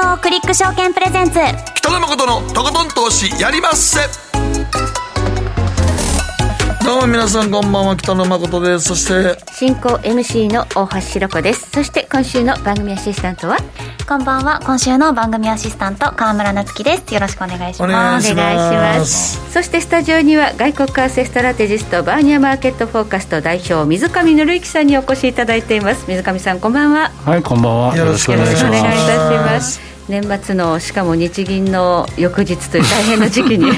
GMO クリック証券プレゼンツ。北野誠のとことん投資やりまっせ。どうも皆さんこんばんは北野誠です。そして進行 MC の大橋ひろ子です。そして今週の番組アシスタントは？こんばんは。今週の番組アシスタント川村夏樹です。よろしくお願いします。お願いします。そしてスタジオには外国為替ストラテジストバーニアマーケットフォーカスト代表水上紀之さんにお越しいただいています。水上さんこんばんは。はい、こんばんは。よろしくお願いします年末のしかも日銀の翌日という大変な時期に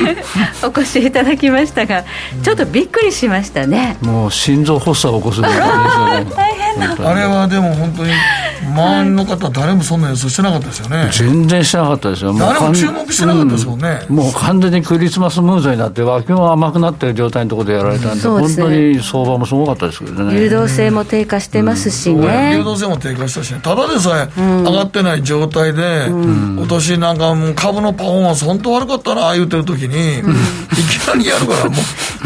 お越しいただきましたがちょっとびっくりしましたねもう心臓発作を起こすぐらいですよね。あれはでも本当に周りの方誰もそんな予想してなかったですよね。全然してなかったですよ。誰も完注目してなかったですもんね。うん。もう完全にクリスマスムードになって、脇も甘くなってる状態のところでやられたんで、うですね。当に相場もすごかったですけどね。流動性も低下してますしね、流動性も低下したしね、ただでさえ上がってない状態で、今年なんかもう株のパフォーマンス、本当悪かったな言うてる時に、いきなりやるから、もう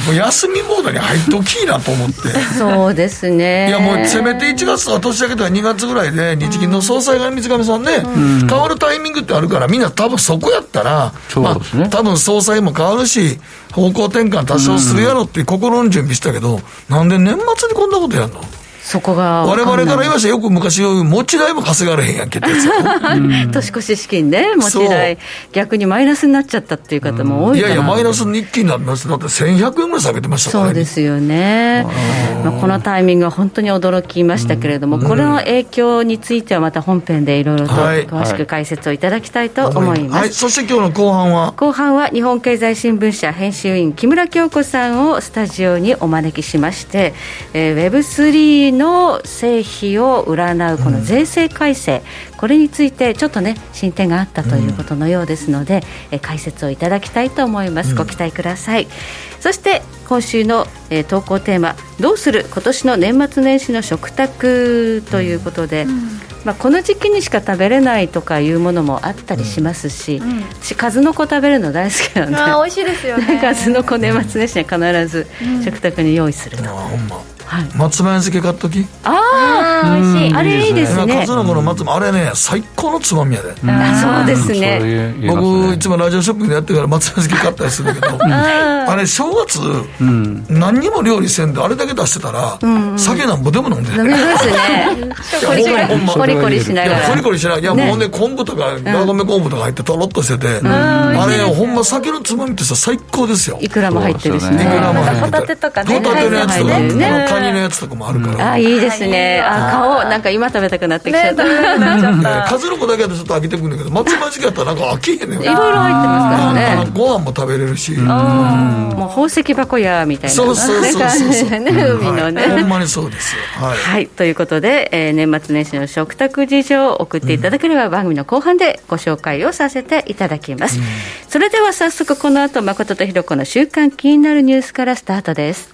もう休みモードに入っておきいなと思って。そうですね。いやもうせめて1月とか年明けたら2月ぐらいで、日銀の総裁が水上さんね、変わるタイミングってあるから、みんな多分そこやったら、ね。まあ、多分総裁も変わるし、方向転換多少するやろっていう心の準備したけど、なんで年末にこんなことやんの？そこが我々から言いわましたよ。く昔持ち代も稼がれへんやんけってやつ 年越し資金ね持ち代逆にマイナスになっちゃったっていう方も多いかな。いやいや、マイナスに一気になります。だって1100円ぐらい下げてましたからね。そうですよね、まあ、このタイミングは本当に驚きましたけれども、これの影響についてはまた本編でいろいろとはい。詳しく解説をいただきたいと思います。はい、そして今日の後半は、後半は日本経済新聞社編集員木村京子さんをスタジオにお招きしまして、えー、Web3 の成否を占うこの税制改正、これについてちょっとね進展があったということのようですので、えー解説をいただきたいと思います、ご期待ください。そして今週の、えー投稿テーマ「どうする？今年の年末年始の食卓」ということで、まあ、この時期にしか食べれないとかいうものもあったりしますし、私数の子食べるの大好きなんであー美味しいですよね。数の子年末年始には必ず食卓に用意すると、あほん松前漬け買っとき？ああ美味しい。あれいいです今ね。数の子の松前、あれね、最高のつまみやで。あそうですね。僕、ね。いつもラジオショッピングでやってるから松前漬け買ったりするん。だけど、あれ、正月、何にも料理せんで、あれだけ出してたら、酒なんぼでも飲んでる。飲みますね。コリコリ。ほんま。コリコリしないがや、らコリコリしない。いや、ね。もうね、昆布とか、ラゴメ昆布とか入ってとろっとしてて、あれ、ほんま酒のつまみってさ、最高ですよ。いくらも入ってるしいくらも入っててホタテとかね。ホタテのやつとか、カニのやつとかもあるから。あいいですね。あ顔なんか今食べたくなってきちゃった、ね食べたくなっちゃっねた数の子だけだとちょっと飽きてくるんだけど、松前漬けやったらなんか飽きへんねん。いろいろ入ってますからあねのご飯も食べれるし。もう宝石箱屋みたいな。そうそうそうそうね 海のね、はい。ほんまにそうですよ。はい。はい、ということで、えー年末年始の食卓事情を送っていただければ、番組の後半でご紹介をさせていただきます。それでは早速この後、誠とひろ子の週間気になるニュースからスタートです。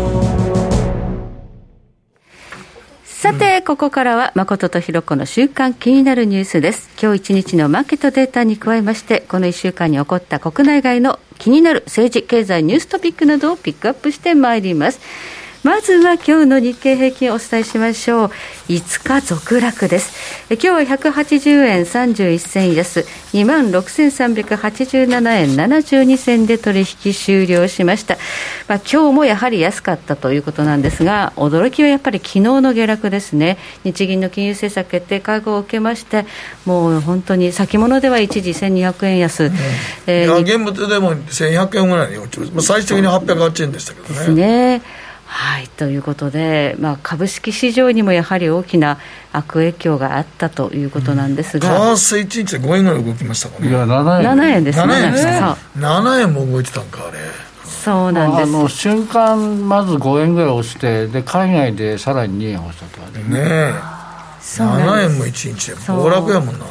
さて、ここからは誠とひろ子の週間気になるニュースです。今日一日のマーケットデータに加えまして、この1週間に起こった国内外の気になる政治、経済、ニューストピックなどをピックアップしてまいります。まずは今日の日経平均をお伝えしましょう。5日続落です。え今日は180円31銭安、26,387円72銭で取引終了しました。まあ、今日もやはり安かったということなんですが、驚きはやっぱり昨日の下落ですね。日銀の金融政策決定会合を受けまして、もう本当に先物では一時1200円安。えいや、ー現物でも1100円ぐらいに落ちる。まあ最終的に808円でしたけどね。ですね。はい、ということで、まあ、株式市場にもやはり大きな悪影響があったということなんです為が、替1日で5円ぐらい動きましたかね。いや、7円。7円ですね。7円ですねそう7円も動いてたんか、あれ。そうなんです。あの瞬間、まず5円ぐらい落ちて、で海外でさらに2円落ちたとかね、ねえ。7そうなんです円も1日で暴落やもんな。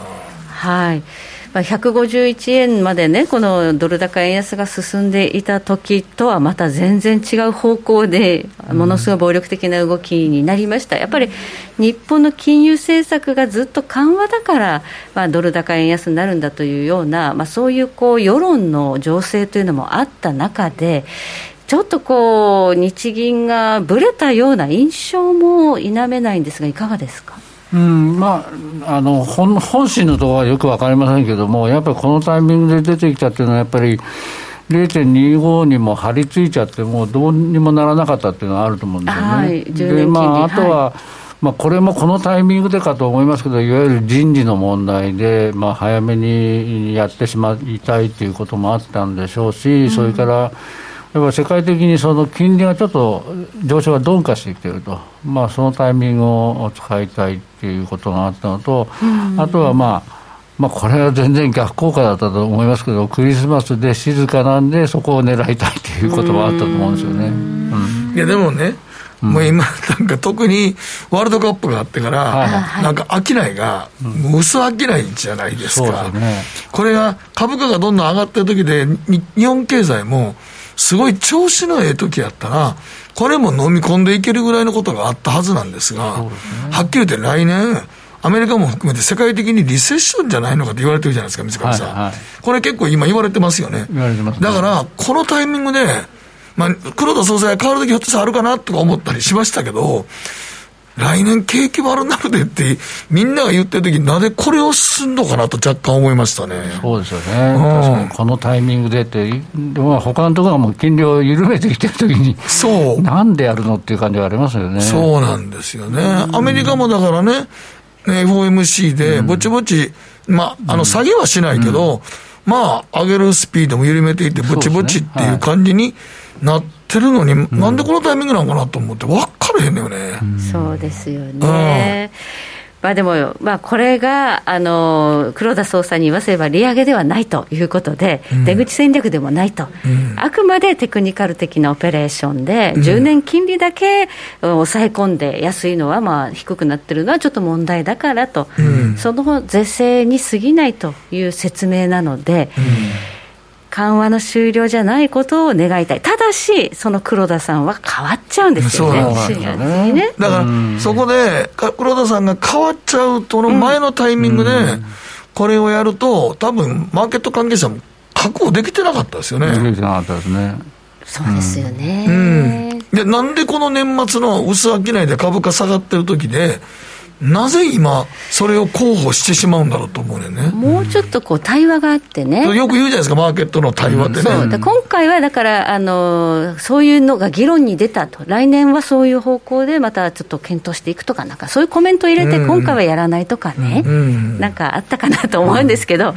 はいまあ、151円までね、このドル高円安が進んでいた時とはまた全然違う方向で、ものすごい暴力的な動きになりました、やっぱり日本の金融政策がずっと緩和だから、まあ、ドル高円安になるんだというような、まあ、そういうこう世論の情勢というのもあった中で、ちょっとこう日銀がぶれたような印象も否めないんですが、いかがですか？うんまあ、あの本本心のところはよく分かりませんけれども、やっぱりこのタイミングで出てきたっていうのは、やっぱり0.25にも張り付いちゃって、もうどうにもならなかったっていうのはあると思うんですよね。はい、でまあ、あとは、はいまあ、これもこのタイミングでかと思いますけど、いわゆる人事の問題で、まあ、早めにやってしまいたいということもあったんでしょうし、うん、それから、やっぱ世界的にその金利がちょっと上昇が鈍化してきていると、まあ、そのタイミングを使いたいっていうことがあったのと、あとはまあ、まあ、これは全然逆効果だったと思いますけど、クリスマスで静かなんで、そこを狙いたいということもあったと思うんですよね。うん、いやでもね、もう今、なんか特にワールドカップがあってから、なんか商いが、薄商いじゃないですか、これが株価がどんどん上がってる時で、日本経済もすごい調子のええ時やったら、これも飲み込んでいけるぐらいのことがあったはずなんですが、すね、はっきり言って来年、アメリカも含めて世界的にリセッションじゃないのかと言われてるじゃないですか、水上さん。はいはい、これ結構今言われてますよね。ねだから、このタイミングで、まあ、黒田総裁が変わるときひょっとしたらあるかなとか思ったりしましたけど、来年景気悪なるでって、みんなが言ってる時なぜこれを進んのかなと若干思いましたね。そうですよね。うん、確かにこのタイミングでって、まあ、他のところがもう金利を緩めてきてる時に、そう。なんでやるのっていう感じはありますよね。そうなんですよね。アメリカもだからね、FOMC でぼちぼち、まあ、あの、下げはしないけど、まあ、上げるスピードも緩めていって、ぼちぼちっていう感じになってるのに、なんでこのタイミングなのかなと思って、分からへんのよね。そうですよね。まあ、でも、まあ、これがあの黒田総裁に言わせれば利上げではないということで、うん、出口戦略でもないと、うん、あくまでテクニカル的なオペレーションで、うん、10年金利だけ抑え込んで、安いのはまあ低くなってるのはちょっと問題だからと、その是正に過ぎないという説明なので。緩和の終了じゃないことを願いたい、ただし、その黒田さんは変わっちゃうんですよね、ね。ね。だから、そこで黒田さんが変わっちゃうとの前のタイミングで、これをやると、多分マーケット関係者も確保できてなかったですよね。できてなかったですね。そうですよね、うん、でなんでこの年末の薄商いで株価下がってる時で、なぜ今、それを候補してしまうんだろうと思うねね。もうちょっとこう対話があってね、よく言うじゃないですか、マーケットの対話ってね。う。ん、今回はだからあの、そういうのが議論に出たと、来年はそういう方向でまたちょっと検討していくとか、なんかそういうコメント入れて、今回はやらないとかね、うん、なんかあったかなと思うんですけど。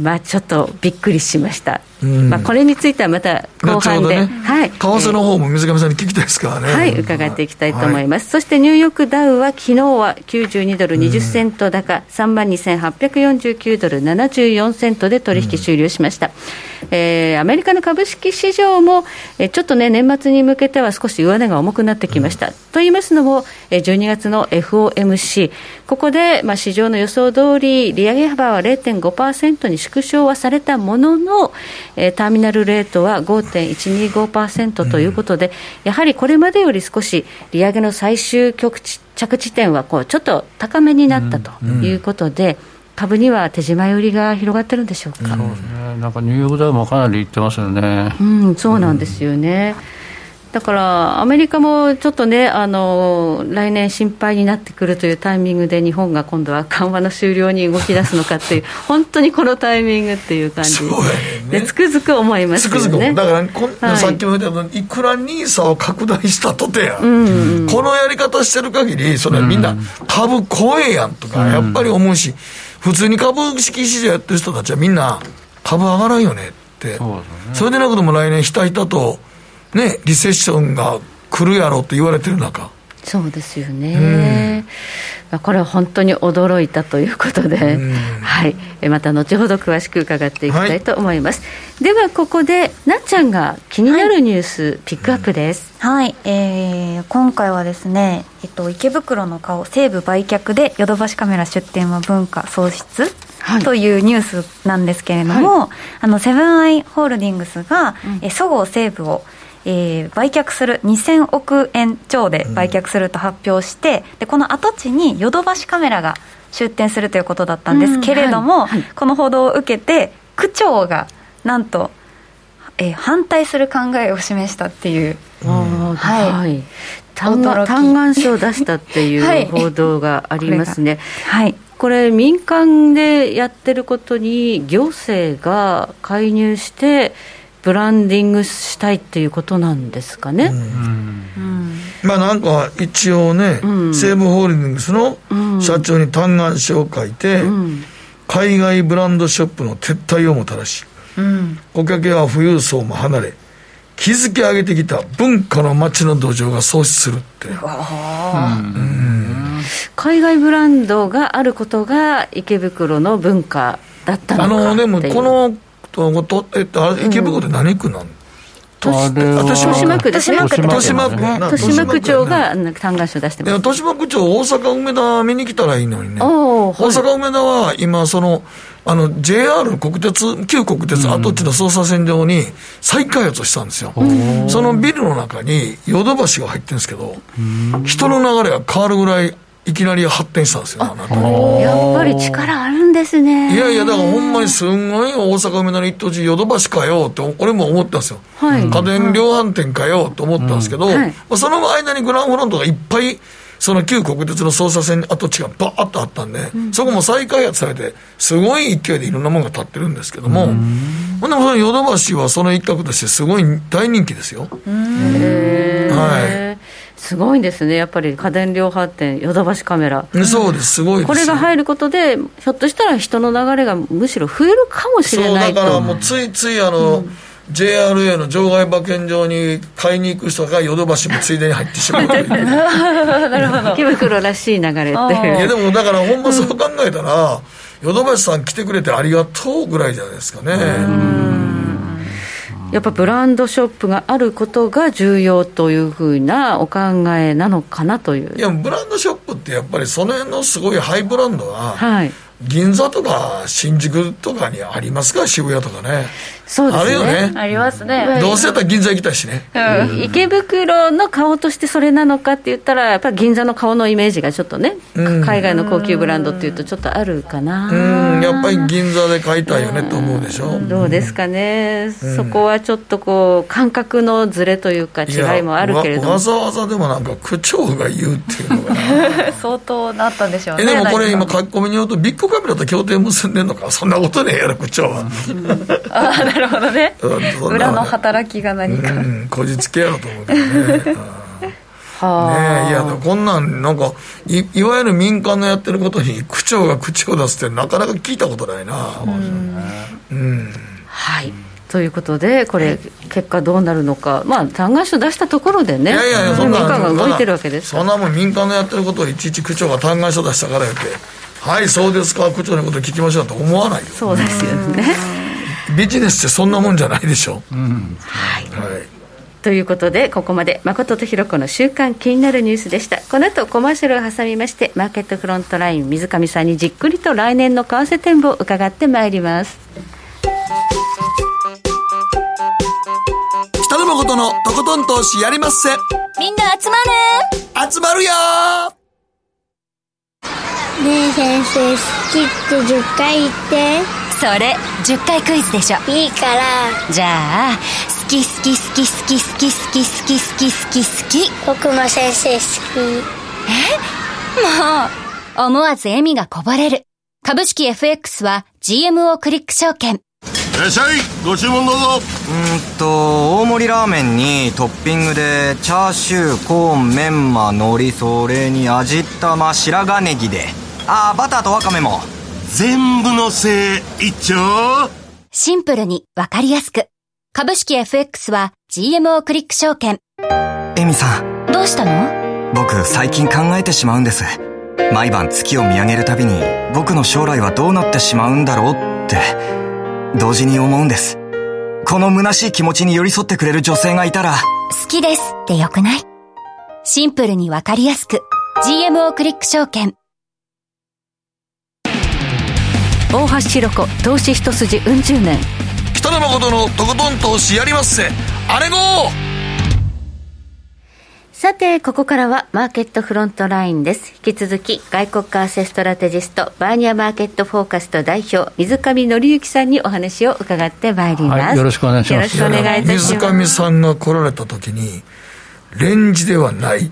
まあ、ちょっとびっくりしました、うん、まあ、これについてはまた後半で、ね、はい、為替の方も水上さんに聞きたいですからね、はい、伺っていきたいと思います、はい、そしてニューヨークダウは昨日は92ドル20セント高、うん、3万2849ドル74セントで取引終了しました、うん、えー、アメリカの株式市場も、えー、ちょっとね、年末に向けては少し上値が重くなってきました。うん、と言いますのも、えー、12月の FOMC、ここで、まあ、市場の予想通り、利上げ幅は0.5%に縮小はされたものの、えー、ターミナルレートは5.125%ということで、うん、やはりこれまでより少し利上げの最終局地着地点はこうちょっと高めになったということで、うんうん株には手締まい売りが広がってるんでしょうか。そうですね。なんかニューヨークダウもかなりいってますよね。うん、そうなんですよね。うんだからアメリカもちょっとね、あの来年心配になってくるというタイミングで、日本が今度は緩和の終了に動き出すのかっていう、本当にこのタイミングっていう感じで、つくづく思いますよね。つくづくだからこ、はい、さっきも言ったように、いくら NISA を拡大したとてや、うんうん、このやり方してる限り、それみんな株怖えやんとか、やっぱり思うし、普通に株式市場やってる人たちはみんな、株上がらんよねって、そ,、ね、それでなくても来年、ひたひたと。ね、リセッションが来るやろうと言われてる中。そうですよね、うん、これは本当に驚いたということで、うん、はい、また後ほど詳しく伺っていきたいと思います、はい、ではここでなっちゃんが気になるニュース、はい、ピックアップです、はい、えー、今回はですね、えっと、池袋の顔西武売却でヨドバシカメラ出店は文化喪失？というニュースなんですけれども、あのセブンアイ・ホールディングスが、えそごう・西武をえー売却する2000億円超で売却すると発表して、でこの跡地にヨドバシカメラが出店するということだったんですけれども、うんはいはい。この報道を受けて区長がなんと、えー反対する考えを示したっていうははい。い、嘆願書を出したっていう 報道がありますね。はい。これ民間でやってることに行政が介入してブランディングしたいっていうことなんですかね。まあなんか一応ね、うん。西武ホールディングスのうん。社長に嘆願書を書いて、うん。海外ブランドショップの撤退をもたらし、うん。顧客や富裕層も離れ、築き上げてきた文化の街の土壌が喪失するって。海外ブランドがあることが池袋の文化だったのあかのでもこのととえっと池袋って何区なの、あれは豊島豊島区ですね。豊島区豊島区な豊島区長が豊なんか嘆願書出してます。豊島区長大阪梅田見に来たらいいのにね。大阪梅田は今そのあの JR 国鉄旧国鉄跡地の捜査線上に再開発をしたんですよ、そのビルの中にヨドバシが入ってるんですけど、人の流れが変わるぐらいいきなり発展したんですよあなた。やっぱり力あるんですね。いやいや、だからほんまにすんごい大阪梅田の一等地、ヨドバシかよって、俺も思ったんですよ。はい。家電量販店かよって思ったんですけど、ん。はい。まあ、その間にグランフロントがいっぱい、その旧国鉄の捜査線跡地がバーッとあったんで、そこも再開発されて、すごい勢いでいろんなものが建ってるんですけども、ほんでもそのヨドバシはその一角としてすごい大人気ですよ。はすごいですね、やっぱり家電量販店、ヨドバシカメラ。そうです、すごいですよ。これが入ることで、ひょっとしたら人の流れがむしろ増えるかもしれないと。そうだからもうついついあの、JRA の場外馬券場に買いに行く人がヨドバシもついでに入ってしまう。という池袋らしい流れってい。やでもだからほんまそう考えたら、ヨドバシさん来てくれてありがとうぐらいじゃないですかね、やっぱブランドショップがあることが重要というふうなお考えなのかなという。いやブランドショップってやっぱりその辺のすごいハイブランドは、はい。銀座とか新宿とかにありますか渋谷とかねそうですね。あるよね。ありますね。どうせやったら銀座行きたいしね。池袋の顔としてそれなのかって言ったら、やっぱり銀座の顔のイメージがちょっとね、うん。海外の高級ブランドっていうと、ちょっとあるかな。うん。やっぱり銀座で買いたいよねと思うでしょ。どうですかね、そこはちょっとこう、感覚のずれというか、違いもあるけれども。わわ、ざわざでもなんか区長が言うっていうのがな。相当なったんでしょうね。えでもこれ今書き込みによるとビッグカメラと協定結んでんのか。そんなことねえやろ区長は、ああなるほどね。裏の働きが何か、うんこじつけやろと思うけどね。はいやこんなんなんかいいわゆる民間のやってることに区長が口を出すってなかなか聞いたことないなうん。はい。ということで、これ、結果どうなるのか、まあ、嘆願書出したところでね、いやいやそん民な間が動いてるわけですそんなもん民間のやってることをいちいち区長が嘆願書出したから言って。はいそうですか。区長のこと聞きましょうと思わないよ。そうですよね。ビジネスってそんなもんじゃないでしょ、はいはい。ということで、ここまで誠とひろ子の週間気になるニュースでした。この後コマーシャルを挟みまして、マーケットフロントライン水上さんにじっくりと来年の為替展望を伺ってまいります。北野誠のとことん投資やりまっせ。みんな集まる。集まるよ。ねえ先生好きって10回言ってそれ10回クイズでしょ。いいから。じゃあ好き好き好き好き好き好き好き好き好き。好き僕も先生好もう思わず笑みがこぼれる。株式 FX は GMO クリック証券。いらっしゃいご注文どうぞ。うーんと大盛りラーメンにトッピングでチャーシューコーンメンマ海苔それに味玉白髪ネギで。ああバターとワカメも全部のせい一丁。シンプルにわかりやすく。株式 FX は GMO クリック証券。エミさん。どうしたの？僕最近考えてしまうんです。毎晩月を見上げるたびに僕の将来はどうなってしまうんだろうって。同時に思うんです。この虚しい気持ちに寄り添ってくれる女性がいたら。好きですってよくない？シンプルにわかりやすく。GMO クリック証券大橋ひろ子投資一筋うん十年北野誠のとことん投資やりまっせあれごさて、ここからはマーケットフロントラインです。引き続き、外国為替ストラテジスト、バーニアマーケットフォーカスト代表、水上則之さんにお話を伺ってまいります。はいよろしくお願いしますよろしくお願いいたします。水上さんが来られた時にレンジではない。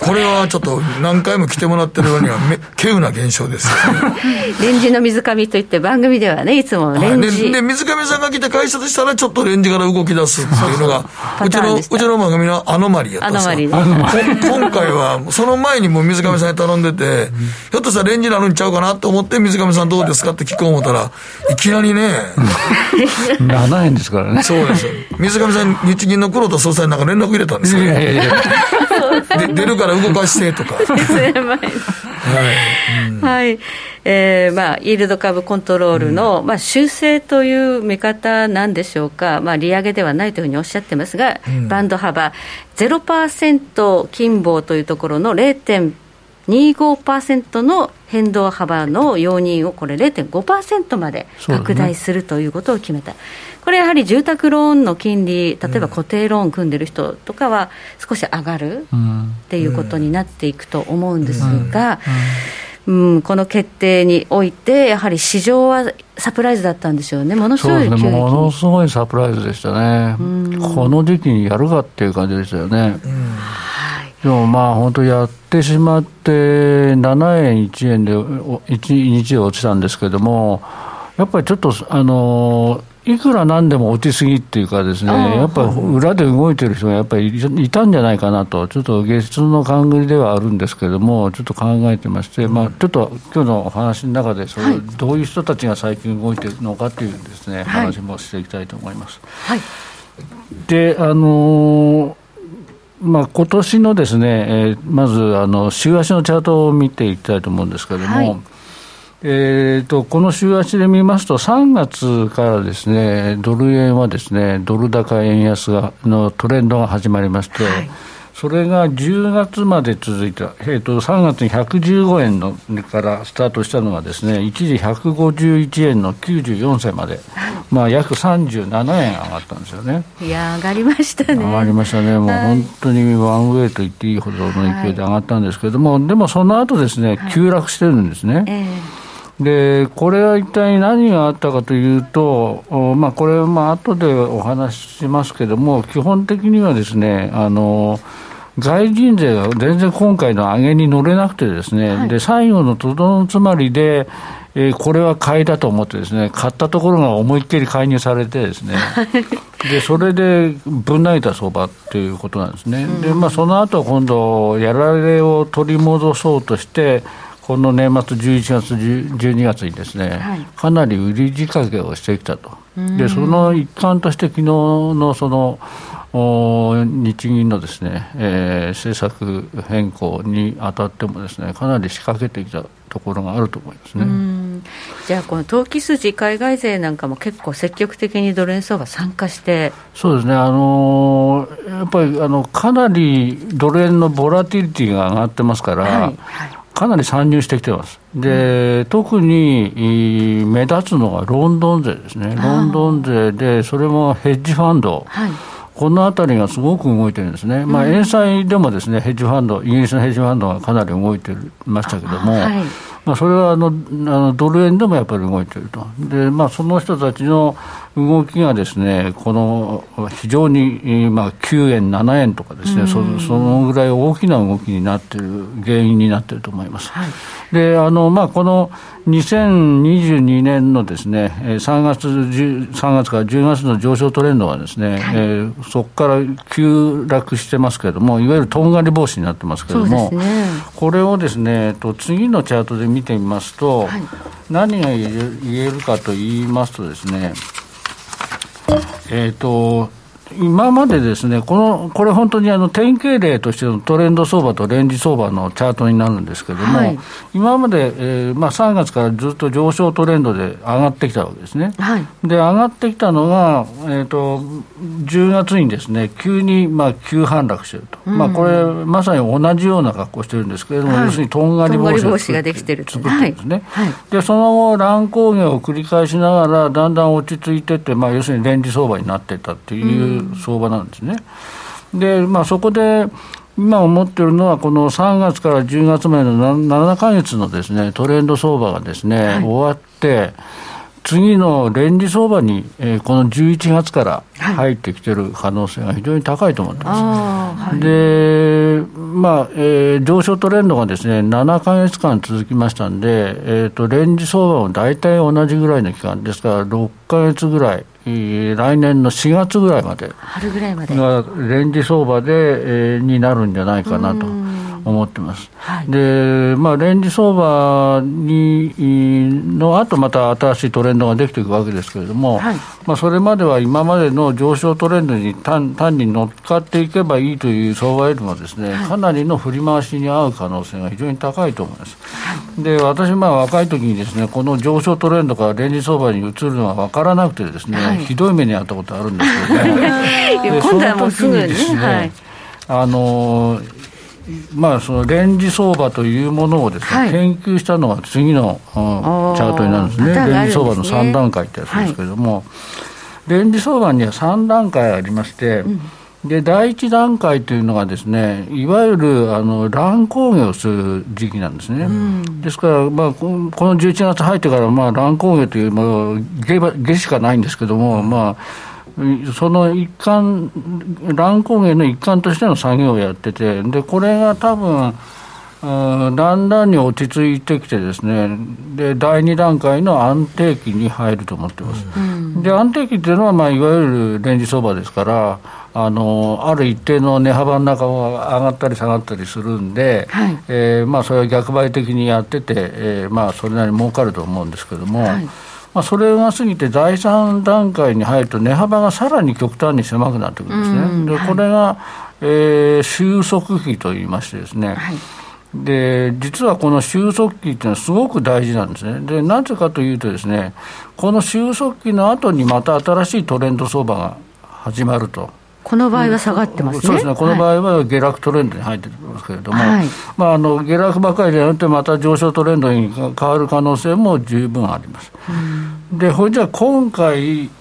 これはちょっと何回も来てもらってる割にはめ稀有な現象です。よねレンジの水上といって番組ではね、いつもレンジ。でで水上さんが来て解説したらちょっとレンジから動き出すっていうのがパうちのうちの番組のアノマリやったアんですよ今回はその前にもう水上さんに頼んでてひょっとしたらレンジになるんちゃうかなと思って水上さんどうですかって聞こう思ったらいきなりね 7円ですからね。そうです。よ水上さん日銀の黒田総裁なんか連絡入れたんですよいやいやいや。で出るから動かしてとか。はい、えーまあ、イールド株コントロールの、まあ、修正という見方なんでしょうか、まあ、利上げではないというふうにおっしゃってますが、バンド幅、0%金棒というところの0.25%の変動幅の容認をこれ0.5%まで拡大するということを決めた、これやはり住宅ローンの金利、例えば固定ローン組んでる人とかは少し上がるっていうことになっていくと思うんですが、うん、この決定において、やはり市場はサプライズだったんでしょうね、ものすごい急激に。ものすごいサプライズでしたね、この時期にやるかっていう感じでしたよね。でもまあ本当やってしまって7円1円でお1日で落ちたんですけどもやっぱりちょっとあのいくらなんでも落ちすぎっていうかですねやっぱり裏で動いてる人がやっぱりいたんじゃないかなとちょっと月通の勘繰りではあるんですけどもちょっと考えてまして、まあ、ちょっと今日のお話の中でそれ、どういう人たちが最近動いてるのかっていうですね、話もしていきたいと思います。はい。であのーまあ今年のですね、えーまずあの週足のチャートを見ていきたいと思うんですけれども、はい。えー、とこの週足で見ますと、3月からですねドル円はですねドル高円安がのトレンドが始まりまして、それが10月まで続いた、えー、と3月に115円のからスタートしたのがですね一時151円の94銭まで、まあ、約37円上がったんですよね。いやー上がりましたね。上がりましたね、もうはい本当にワンウェイと言っていいほどの勢いで上がったんですけれども、でもその後ですね、急落してるんですね。えでこれは一体何があったかというと、おまあ、これ、まあ後でお話ししますけれども、基本的にはですね、あの外人税が全然今回の上げに乗れなくてですね、で最後のとどのつまりで、えーこれは買いだと思ってですね、買ったところが思いっきり介入されてですね、でそれでぶん投げた相場っていうことなんですね。でまあその後今度やられを取り戻そうとしてこの年末11月10 12月にですね、はい。かなり売り仕掛けをしてきたと。でその一環として昨日のそのお日銀のですね、えー政策変更にあたってもですねかなり仕掛けてきたところがあると思いますね。うんじゃあ、この投機筋、海外勢なんかも結構積極的にドル円相場参加して、そうですね、あのーやっぱりあのかなりドル円のボラティリティが上がってますから、はいはいかなり参入してきてます。で、特に目立つのがロンドン税ですね。ロンドン税で、それもヘッジファンド。はいこのあたりがすごく動いてるんですね、まあ、円債でもですねヘッジファンド、イギリスのヘッジファンドがかなり動いてましたけども、はいまあ、それはあのあのドル円でもやっぱり動いていると、でまあ、その人たちの動きがですねこの非常に、えーまあ、9円、7円とかですね、そそのぐらい大きな動きになっている、原因になっていると思います。であのまあ、この2022年のですねえー3月 ,10 3月から10月の上昇トレンドはですね、えーそこから急落してますけれども、いわゆるとんがり防止になってますけれども、ね。これをですね、と次のチャートで見てみますと、何が言えるかと言いますとですね、えっ、と、今までですね、このこれ、本当にあの典型例としてのトレンド相場とレンジ相場のチャートになるんですけれども、はい、今まで、えーまあ、3月からずっと上昇トレンドで上がってきたわけですね。はい、で、上がってきたのが、えーと、10月にですね、急に、まあ、急反落してると、うん、まあ、これ、まさに同じような格好してるんですけれども、はい、要するにとんがり帽子ができてる作ってるんですね。で、その後、乱高下を繰り返しながら、だんだん落ち着いてって、まあ、要するにレンジ相場になってったっていう相場なんですね。で、まあ、そこで、今思ってるのは、この3月から10月までの7か月のですねトレンド相場がですね、はい、終わって、次のレンジ相場に、えー、この11月から入ってきてる可能性が非常に高いと思ってます。はい、で、まあ、えー、上昇トレンドがですね、7か月間続きましたんで、えっ、ー、と、レンジ相場も大体同じぐらいの期間ですから、6か月ぐらい、来年の4月ぐらいまで春ぐらいまでがレンジ相場で、えー、になるんじゃないかなと。思ってます。はい、で、まあ、レンジ相場にの後また新しいトレンドができていくわけですけれども、はい、まあ、それまでは今までの上昇トレンドに単単に乗っかっていけばいいという相場よりもですね、はい、かなりの振り回しに合う可能性が非常に高いと思います。で、私、まあ、若い時にですね、この上昇トレンドからレンジ相場に移るのは分からなくてですね、ひどい目に遭ったことあるんですけどね。今度はもうすぐにですね、あのまあ、そのレンジ相場というものをですね、はい、研究したのは次の、うん、チャートになるんですね、レンジ相場の3段階ってやつですけれども、はい、レンジ相場には3段階ありまして、うん。で第一段階というのがですねいわゆるあの乱高下をする時期なんですね、うん、ですから、まあ、この11月入ってから、まあ、乱高下という、まあ、下下しかないんですけども、まあその一環、乱高下の一環としての作業をやってて、でこれが多分だんだんに落ち着いてきてですねで第2段階の安定期に入ると思ってます、うん、で安定期っていうのは、まあ、いわゆるレンジ相場ですからあのある一定の値幅の中を上がったり下がったりするんで、はい、えー、まあ、それは逆張り的にやってて、えーまあ、それなりに儲かると思うんですけども、はいまあ、それが過ぎて第3段階に入ると値幅がさらに極端に狭くなってくるんですね。うん、でこれが、えー、収束期といいましてですね、はいで実はこの収束期っていうのはすごく大事なんですね、でなぜかというと、ですねこの収束期の後にまた新しいトレンド相場が始まると。この場合は下がってます、ね、そうですね、この場合は下落トレンドに入ってますけれども、はい、まあ、あの下落ばかりではなくて、また上昇トレンドに変わる可能性も十分あります。で、ほいじゃあ今回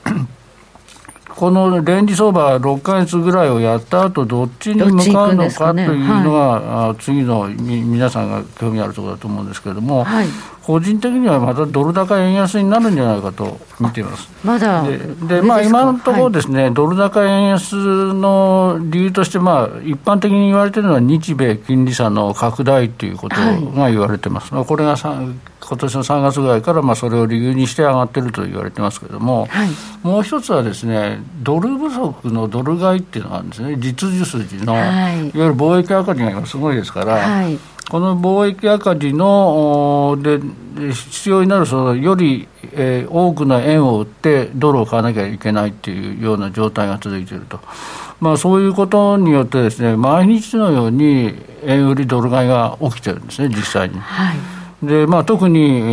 このレンジ相場6か月ぐらいをやった後どっちに向かうのか、というのが、はい、次の皆さんが興味あるところだと思うんですけれども、はい、個人的にはまたドル高円安になるんじゃないかと見ています。まだでで、まあ、今のところですね、はい、ドル高円安の理由として、まあ、一般的に言われているのは日米金利差の拡大ということが言われてます。はい、これが今年の3月ぐらいから、まあ、それを理由にして上がってると言われてますけれども、はい、もう一つはですね、ドル不足のドル買いっていうのがあるんですね、実需筋の、はい、いわゆる貿易赤字が今すごいですから、はい、この貿易赤字ので必要になるそのより、えー、多くの円を売ってドルを買わなきゃいけないっていうような状態が続いていると。まあ、そういうことによってですね毎日のように円売りドル買いが起きてるんですね実際に。はいでまあ、特に、え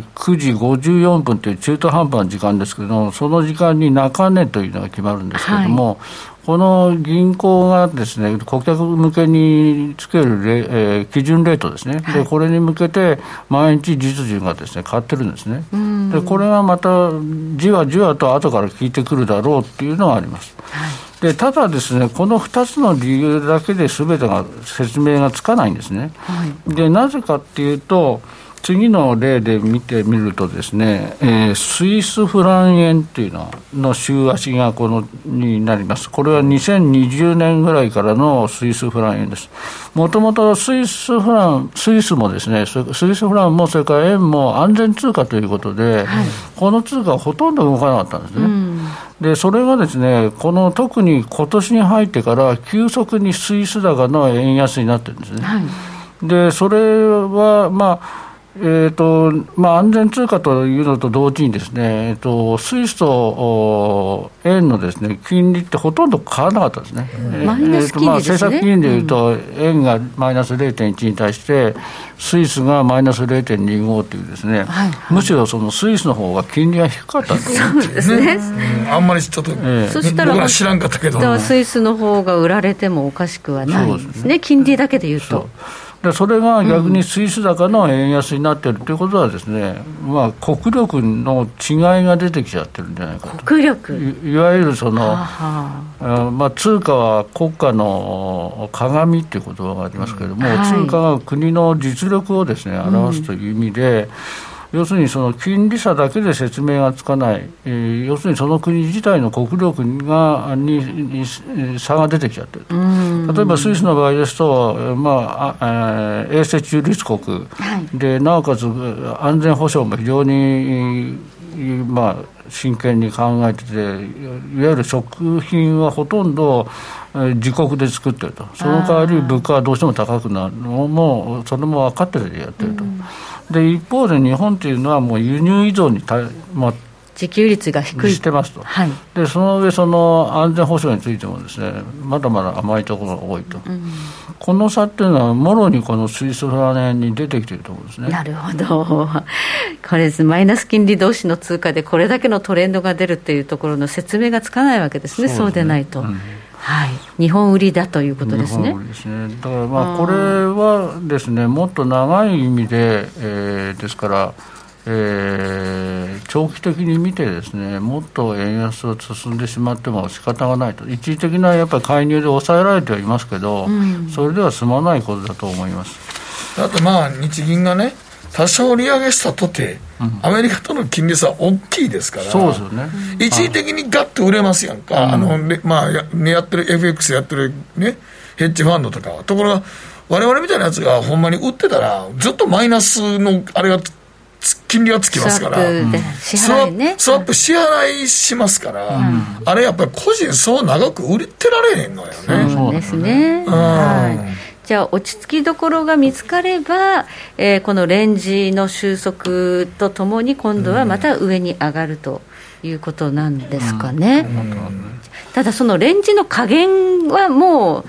ー、9時54分という中途半端な時間ですけれども、その時間に中値というのが決まるんですけれども、はい、この銀行がですね顧客向けにつけるレ、えー、基準レートですね、でこれに向けて毎日実需がですね買ってるんですね、でこれがまたじわじわと後から効いてくるだろうっていうのがあります。はい。でただですね、この2つの理由だけですべてが説明がつかないんですね。はい、でなぜかっていうと、次の例で見てみるとですね、えー、スイスフラン円っていうのの週足がこのになります。これは2020年ぐらいからのスイスフラン円です。もともとスイスフラン、スイスもですね、スイスフランもそれから円も安全通貨ということで、はい、この通貨はほとんど動かなかったんですね。で、それがですね、この特に今年に入ってから急速にスイス高の円安になってるんですね。はい、で、それは、まあ、えーとまあ、安全通貨というのと同時にですね、えー、とスイスとお円のです、ね、金利ってほとんど変わらなかったですね、マイナス金利ですね。まあ、政策金利でいうと、円がマイナス0.1に対して、スイスがマイナス0.25というですね、はいむしろそのスイスの方が金利が低かったんですよ。そうですね。うん。あんまりちょっと、ええ。そしたら僕ら知らんかったけど。だからスイスの方が売られてもおかしくはないんですね、金利だけで言うと。でそれが逆にスイス高の円安になってるということはですね、まあ、国力の違いが出てきちゃってるんじゃないかと。国力？いいわゆるその、はあまあ、通貨は国家の鏡っていう言葉がありますけれども、はい通貨が国の実力をですね表すという意味で、要するにその金利差だけで説明がつかない、えー要するにその国自体の国力がに差が出てきちゃってる。と。例えばスイスの場合ですと、えーまあ衛星中立国、でなおかつ安全保障も非常に、まあ、真剣に考えてて、いわゆる食品はほとんどえー自国で作ってると、その代わり物価はどうしても高くなるのも、それも分かっててやってると。で一方で日本っていうのはもう輸入依存にた、まあ、自給率が低い。してますと、はい。でその上、その安全保障についてもですねまだまだ甘いところが多いと、この差っていうのは、もろにこのスイスフランに出てきていると思うんですね。なるほど、これです、マイナス金利同士の通貨でこれだけのトレンドが出るっていうところの説明がつかないわけですね、そうでないと、はい、日本売りだということですね。日本。ですね。だからまあこれはですねもっと長い意味で、えーですから、えー長期的に見てですねもっと円安が進んでしまっても仕方がないと。一時的なやっぱり介入で抑えられてはいますけど、それでは済まないことだと思います。だってまあ日銀がね多少利上げしたとて、アメリカとの金利差は大きいですからそうですよね、一時的にガッと売れますやんか、あのねまあ、やねやってる FX やってる、ね、ヘッジファンドとかは、ところが、われわれみたいなやつがほんまに売ってたら、ずっとマイナスのあれが金利がつきますから、スワップで支スワ払いね。ップスワップ支払いしますから、あれやっぱり個人、そう長く売れてられへんのよね。そうですね、はい、じゃあ落ち着きどころが見つかれば、えーこのレンジの収束とともに今度はまた上に上がるということなんですかね、ただそのレンジの加減はもう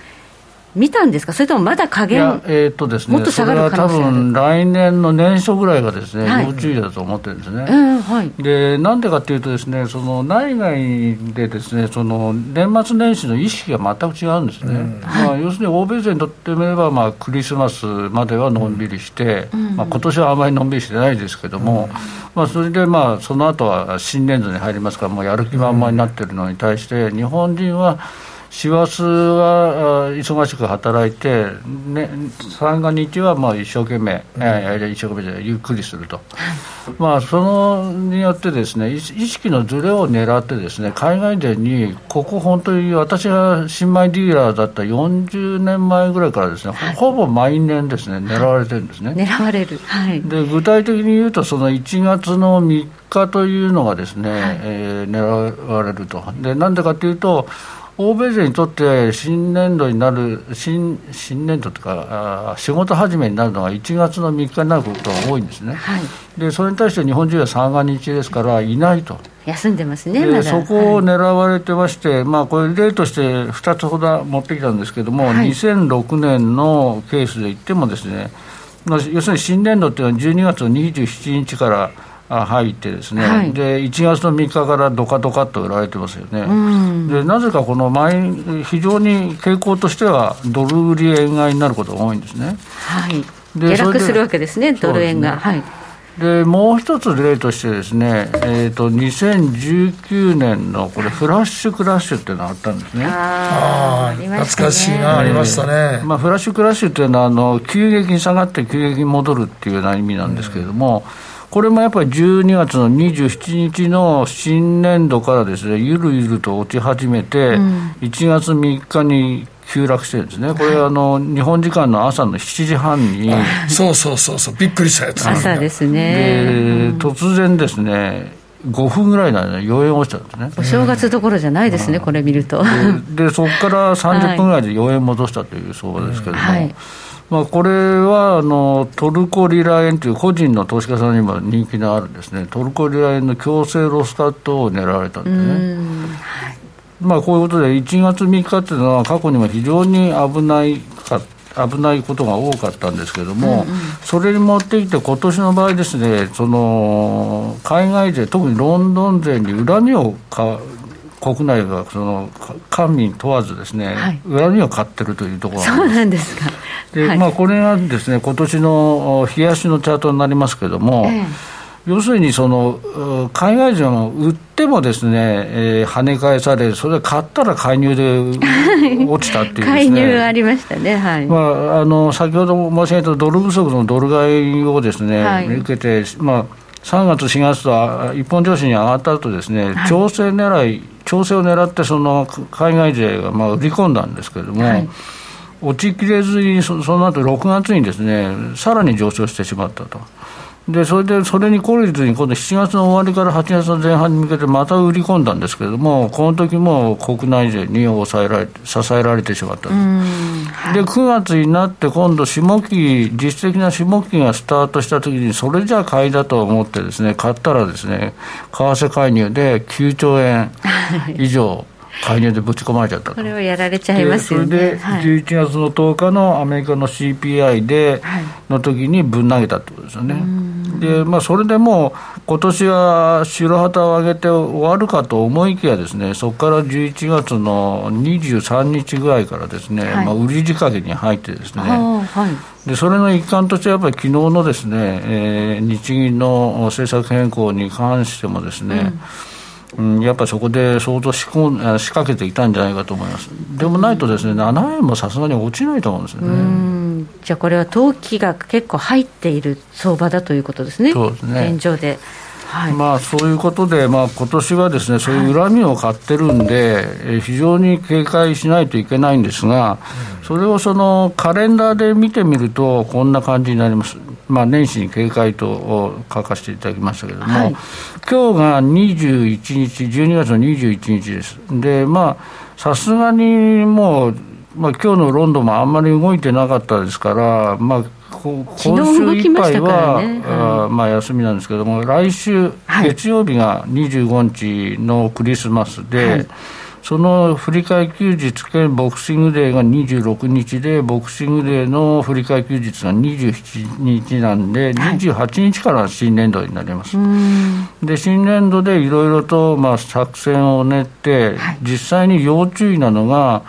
見たんですか？それともまだ加いや減、えーっとですね、もっと下がる可能性あるそれは多分来年の年初ぐらいがですね、はい。要注意だと思ってるんですね。うんはい。でなんでかっていうとですね、その内外でですね、その年末年始の意識が全く違うんですね。まあ要するに欧米勢にとってみればまあクリスマスまではのんびりして、まあ今年はあまりのんびりしてないですけども、まあそれでまあその後は新年度に入りますからもうやる気満々になってるのに対して日本人は師走はあ忙しく働いて、ね、三が日はまあ一生懸命、えー一生懸命じゃゆっくりすると、まあ、そのによってですね意意識のずれを狙ってですね海外でにここ本当に私が新米ディーラーだった40年前ぐらいからですね、ほぼ毎年ですね狙われてるんですね。狙われる。はい。で具体的に言うと、その1月の3日というのがですね、えー狙われると、でなんでかというと、欧米勢にとって新年度になる、新新年度というかあー、仕事始めになるのが1月の3日になることが多いんですね、はい。でそれに対して日本人は三が日ですから、いないと。休んでますねまそこを狙われてまして、まあ、これ、例として2つほど持ってきたんですけども、はい。2006年のケースで言ってもですね、まあ、要するに新年度っていうのは12月の27日からあ入ってですね、はい。で1月の3日からドカドカっと売られてますよね。ん。でなぜかこの前非常に傾向としてはドル売り円買いになることが多いんですね。はい。で下落るわけですねドル円が、そうはい。でもう一つ例としてですね、えー、と2019年のこれフラッシュクラッシュっていうのがあったんですね。ああ、懐かしいな、ありましたね。まあ、フラッシュクラッシュっていうのはあの急激に下がって急激に戻るっていうような意味なんですけれども、これもやっぱり12月の27日の新年度からですねゆるゆると落ち始めて、1月3日に急落してるんですね、これ、あの日本時間の朝の7時半に、そうそうそうそう、びっくりしたやつ。朝ですね。で突然ですね、5分ぐらいの間に4円落ちたんですね。お正月どころじゃないですね、これ見ると。でそこから30分ぐらいで4円戻したという相場ですけれども、はいまあ、これはあのトルコリラ円という個人の投資家さんにも人気のあるですね。トルコリラ円の強制ロスカットを狙われたんですね。まあ、こういうことで、1月3日っていうのは、過去にも非常に危ないか危ないことが多かったんですけれども、うんうん、それに持ってきて、今年の場合ですね、その海外勢、特にロンドン勢に恨みをか国内がその官民問わずですね、はい、恨みを買ってるというところそうなんですか。で、はい、まあこれがですね今年の冷やしのチャートになりますけれども。ええ。要するにその海外人を売ってもですね、えー、跳ね返されそれ買ったら介入で落ちたっていう、ね、介入ありましたね、はい、まあ、あの先ほど申し上げたドル不足のドル買いをですね、はい、受けて、まあ、3月、4月と一本調子に上がった後ですね、はい、調整狙い、調整を狙ってその海外勢がまあ売り込んだんですけれども、はい、落ちきれずにその後6月にですねさらに上昇してしまったと。でそれでそれに懲りずに、今度7月の終わりから8月の前半に向けてまた売り込んだんですけれども、この時も国内勢に抑えられ支えられてしまったで、9月になって、今度、下期、実質的な下期がスタートした時に、それじゃあ買いだと思ってですね、買ったらですね、為替介入で9兆円以上。介入でぶち込まれちゃったこれはやられちゃいますよね。それで、11月の10日のアメリカの CPI で、の時にぶん投げたってことですよね。で、まあ、それでもう、今年は白旗を上げて終わるかと思いきやですね、そこから11月の23日ぐらいからですね、はい、まあ、売り仕掛けに入ってですね、はい、でそれの一環として、やっぱり昨日のですね、えー、日銀の政策変更に関してもですね、うんうん、やっぱりそこで相当仕込仕掛けていたんじゃないかと思います、でもないとですね、7円もさすがに落ちないと思うんですよね。じゃあ、これは投機が結構入っている相場だということですね、そうですね現状で。はい、まあそういうことで、まあ今年はですねそういう恨みを買ってるんで、はい、非常に警戒しないといけないんですが、それをそのカレンダーで見てみると、こんな感じになります。まあ、年始に警戒と書かせていただきましたけれども、はい、今日が21日、12月の21日です。で、まあ、さすがにもう、まあ今日のロンドンもあんまり動いてなかったですから、まあ、今週いっぱいは、ね。はい、まあ、休みなんですけども、来週、月曜日が25日のクリスマスで、はい。その振り替え休日兼ボクシングデーが26日で、ボクシングデーの振り替え休日が27日なんで、28日から新年度になります。で、新年度でいろいろとまあ作戦を練って、実際に要注意なのが、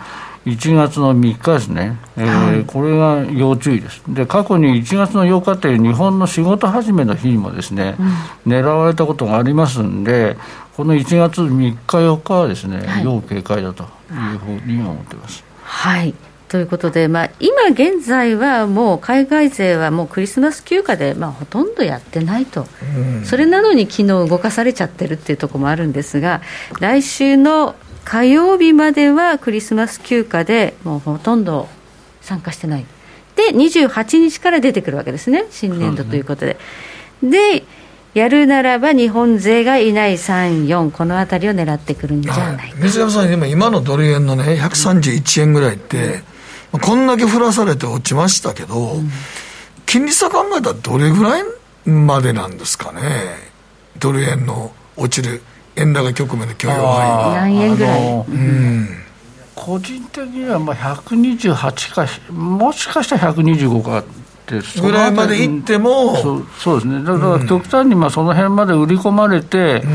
1月の3日ですね、えー、これが要注意です。で、過去に1月の8日という日本の仕事始めの日にもですね、うん、狙われたことがありますんで、この1月3日、4日はですね、はい、要警戒だというふうに思っています。はい。ということで、まあ、今現在はもう海外勢はもうクリスマス休暇で、まあ、ほとんどやってないと、うん、それなのに昨日動かされちゃってるっていうところもあるんですが、来週の火曜日まではクリスマス休暇でもうほとんど参加してない。で、28日から出てくるわけですね、新年度ということで。でやるならば日本勢がいない3、4、この辺りを狙ってくるんじゃないか、水山さん、今、今のドル円のね、131円ぐらいって、うん、こんだけ降らされて落ちましたけど、うん、金利差考えたらどれぐらいまでなんですかね、ドル円の落ちる円高局面の許容範囲は。何円ぐらい、うん。個人的にはまあ128かもしかしたら125かってぐらいまでいっても。そうそうですね。だから極端にまあその辺まで売り込まれて、うん、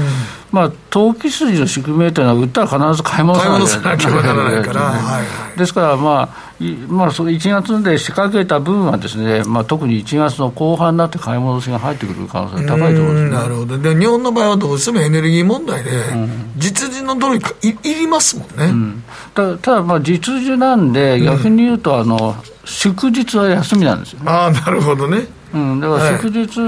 まあ投機筋の宿命というのは売ったら必ず買い戻さなきゃならないから、はいはい、ですからまあまあ、その1月で仕掛けた分はですね、まあ、特に1月の後半になって買い戻しが入ってくる可能性が高いと思います、ね、なるほど。で日本の場合はどうしてもエネルギー問題で、実需のドルいいりますもんね、うん、たただ、実需なんで、逆に言うとあの、祝日は休みなんですよ、ね、ああなるほどね。うん、だから祝日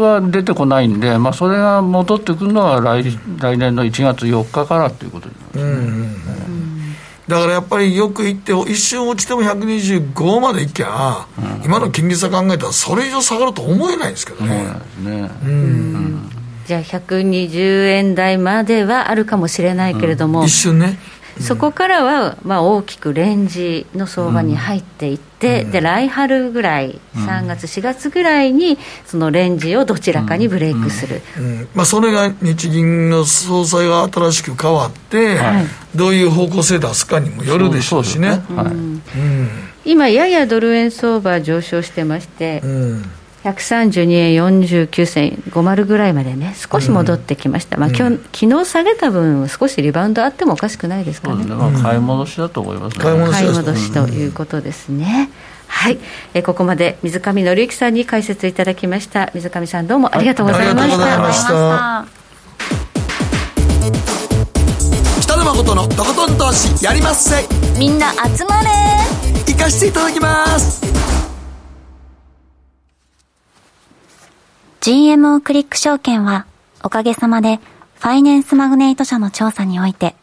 は出てこないんで、はい、まあ、それが戻ってくるのは来来年の1月4日からということになります、ね、うんうん。うんだからやっぱりよく言って、一瞬落ちても125までいきゃ、うん、今の金利差考えたら、それ以上下がると思えないんですけどね。ね。うん、じゃあ、120円台まではあるかもしれないけれども、一瞬ね。そこからはまあ大きくレンジの相場に入っていって、で来春ぐらい、3月、4月ぐらいに、そのレンジをどちらかにブレイクする、うん。まあ、それが日銀の総裁が新しく変わって、どういう方向性出すかにもよるでしょうしね。今、ややドル円相場上昇してまして、うん132円49銭50ぐらいまでね、少し戻ってきました、まあ今日昨日下げた分、少しリバウンドあってもおかしくないですかねそうです。ね、まあ、買い戻しだと思いますね。買い戻し買い戻しということですね。はい、えーここまで水上紀之さんに解説いただきました。水上さんどうもありがとうございましありがとうございた。ました北野誠のとことん投資やりまっせみんな集まれ行かしていただきます GMO クリック証券は、おかげさまで、ファイナンスマグネイト社の調査において、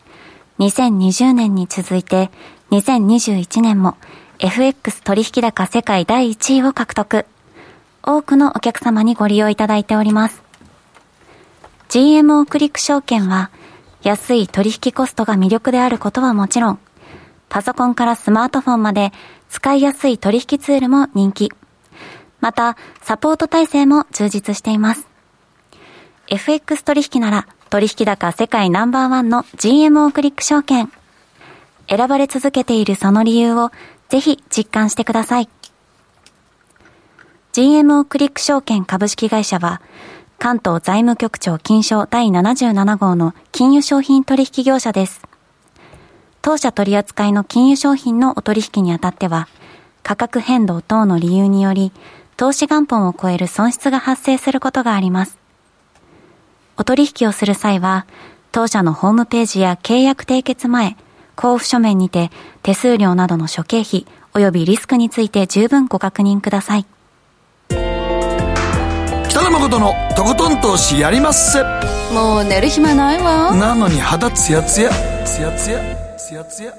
2020年に続いて、2021年も FX 取引高世界第1位を獲得。多くのお客様にご利用いただいております。GMO クリック証券は、安い取引コストが魅力であることはもちろん、パソコンからスマートフォンまで使いやすい取引ツールも人気。また、サポート体制も充実しています。FX 取引なら、取引高世界ナンバーワンの GMO クリック証券。選ばれ続けているその理由を、ぜひ実感してください。GMO クリック証券株式会社は、関東財務局長金賞第77号の金融商品取引業者です。当社取扱いの金融商品のお取引にあたっては、価格変動等の理由により、投資元本を超える損失が発生することがあります。お取引をする際は、当社のホームページや契約締結前、交付書面にて手数料などの諸経費及びリスクについて十分ご確認ください。北野誠のとことん投資やりまっせもう寝る暇ないわ。なのに肌ツヤツヤ。ツヤツヤ。ツヤツヤ。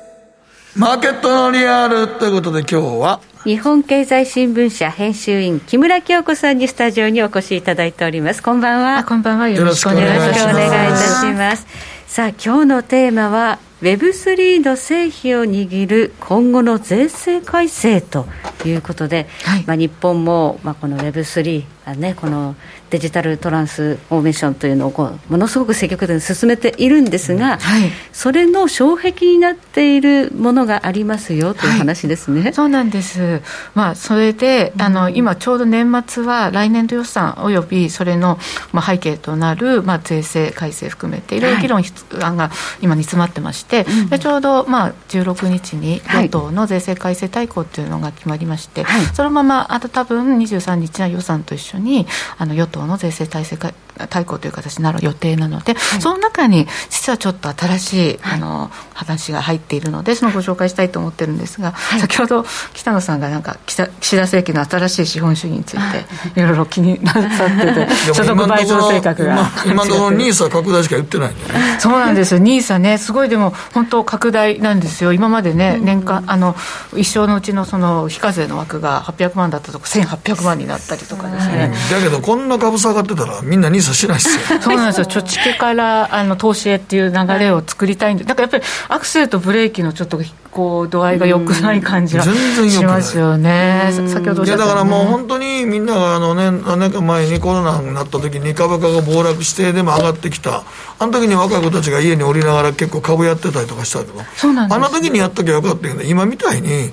マーケットのリアルということで今日は、日本経済新聞社編集員木村京子さんにスタジオにお越しいただいております。こんばんは。あこんばんはよろしくおよ願いいたします。さあ今日のテーマは Web3 の成否を握る今後の税制改正ということで、はいまあ、日本も、まあ、この Web3 あ、ね、このデジタルトランスフォーメーションというのをこうものすごく積極的に進めているんですが、はい。それの障壁になっているものがありますよという話ですね。そうなんです、まあ、それであの今ちょうど年末は来年度予算およびそれの、まあ、背景となる、まあ、税制改正含めていろいろ議論案が今煮詰まってまして、でちょうど、まあ、16日にはい。与党の税制改正大綱というのが決まりまして、はい。そのままあと多分23日の予算と一緒緒にあの与党の税制対策改大綱という形になる予定なので、その中に実はちょっと新しい、あの話が入っているのでそのご紹介したいと思ってるんですが、先ほど北野さんがなんか岸田政権の新しい資本主義についてい。ろいろ気になさってて所得倍増性格が。今今のところニーサ拡大しか言ってないね。そうなんですよ、ニーサね、すごいでも、本当、拡大なんですよ、今までね、年間、あの一生のうちのその非課税の枠が800万だったとこ、1800万になったりとかですね。だけどこんな株下がってたらみんなニーサしないっすよ。そうなんですよ、貯蓄からあの投資へっていう流れを作りたいんで、だからやっぱりアクセルとブレーキのちょっとこう度合いが良くない感じがしますよね、さ先ほどおっいやだからもうね本当にみんながあの、ね、何年か前にコロナになった時に株価が暴落してでも上がってきた。あの時に若い子たちが家におりながら結構株やってたりとかしたけどそうなんです。あの時にやっときゃよかったけど今みたいに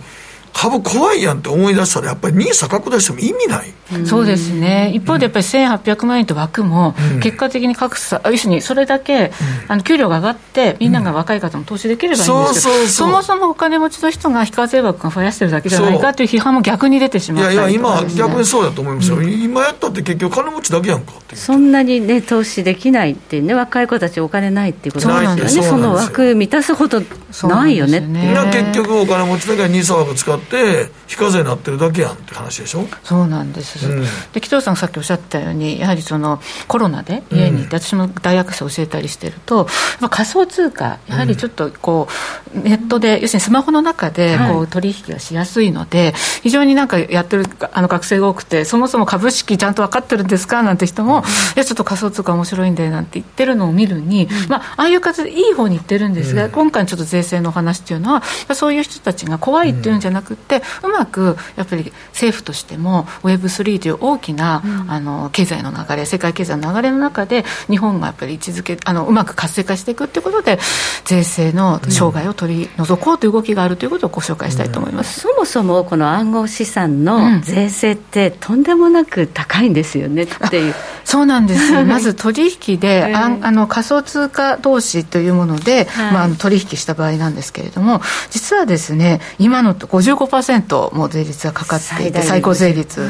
株怖いやんって思い出したらやっぱり NISA 拡大しても意味ない。そうですね、一方でやっぱり1800万円と枠も、結果的に格差、要するにそれだけ、あの給料が上がって、みんなが若い方も投資できればいいんですけど、そうそうそう。もそもお金持ちの人が非課税枠が増やしてるだけじゃないかという批判も逆に出てしいまったやいや今りとかですね逆にそうだと思いますよ、今やったって結局金持ちだけやんかっていう。そんなにね、投資できないっていうね、若い子たちお金ないっていうことそうなんですよ。ね。その枠満たすほどないよねね。結局お金持ちだけは NISA 枠使っって非課税になってるだけやんって話でしょ？そうなんです、うん、で紀藤さんがさっきおっしゃったようにやはりそのコロナで家にいて、うん、私も大学生教えたりしてると仮想通貨やはりちょっとこう、ネットで要するにスマホの中でこう取引がしやすいので、非常になんかやってるあの学生が多くてそもそも株式ちゃんと分かってるんですか？なんて人も、いやちょっと仮想通貨面白いんでなんて言ってるのを見るに、まあああいう形でいい方に言ってるんですが、今回のちょっと税制の話っていうのはそういう人たちが怖いっていうんじゃなくて、うまくやっぱり政府としても Web3 という大きな、あの経済の流れ世界経済の流れの中で日本がやっぱり位置づけあのうまく活性化していくっていうことで税制の障害を取り除こうという動きがあるということをご紹介したいと思います、そもそもこの暗号資産の税制ってとんでもなく高いんですよねっていう。そうなんですまず取引で、ああの仮想通貨同士というもので、はい、まあ、取引した場合なんですけれども実はですね今の55%も税率がかかっていて最高税率、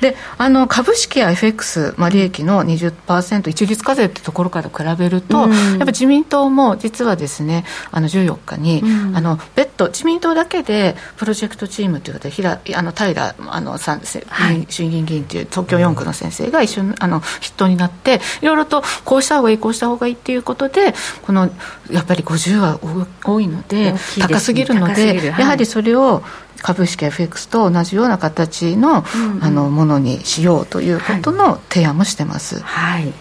であの株式や FX、まあ、利益の20%一律課税ってところから比べると、うん、やっぱ自民党も実はですねあの14日に、うん、あの別途自民党だけでプロジェクトチームということで平あの平あのさん、はい、衆議院議員という東京4区の先生が一緒にあの筆頭になっていろいろとこうした方がいいこうした方がいいっていうことでこのやっぱり50は多いので、ね、高すぎるので、はい、やはりそれを株式 FX と同じような形のうんうん、あのものにしようということの提案もしてます。はい、はい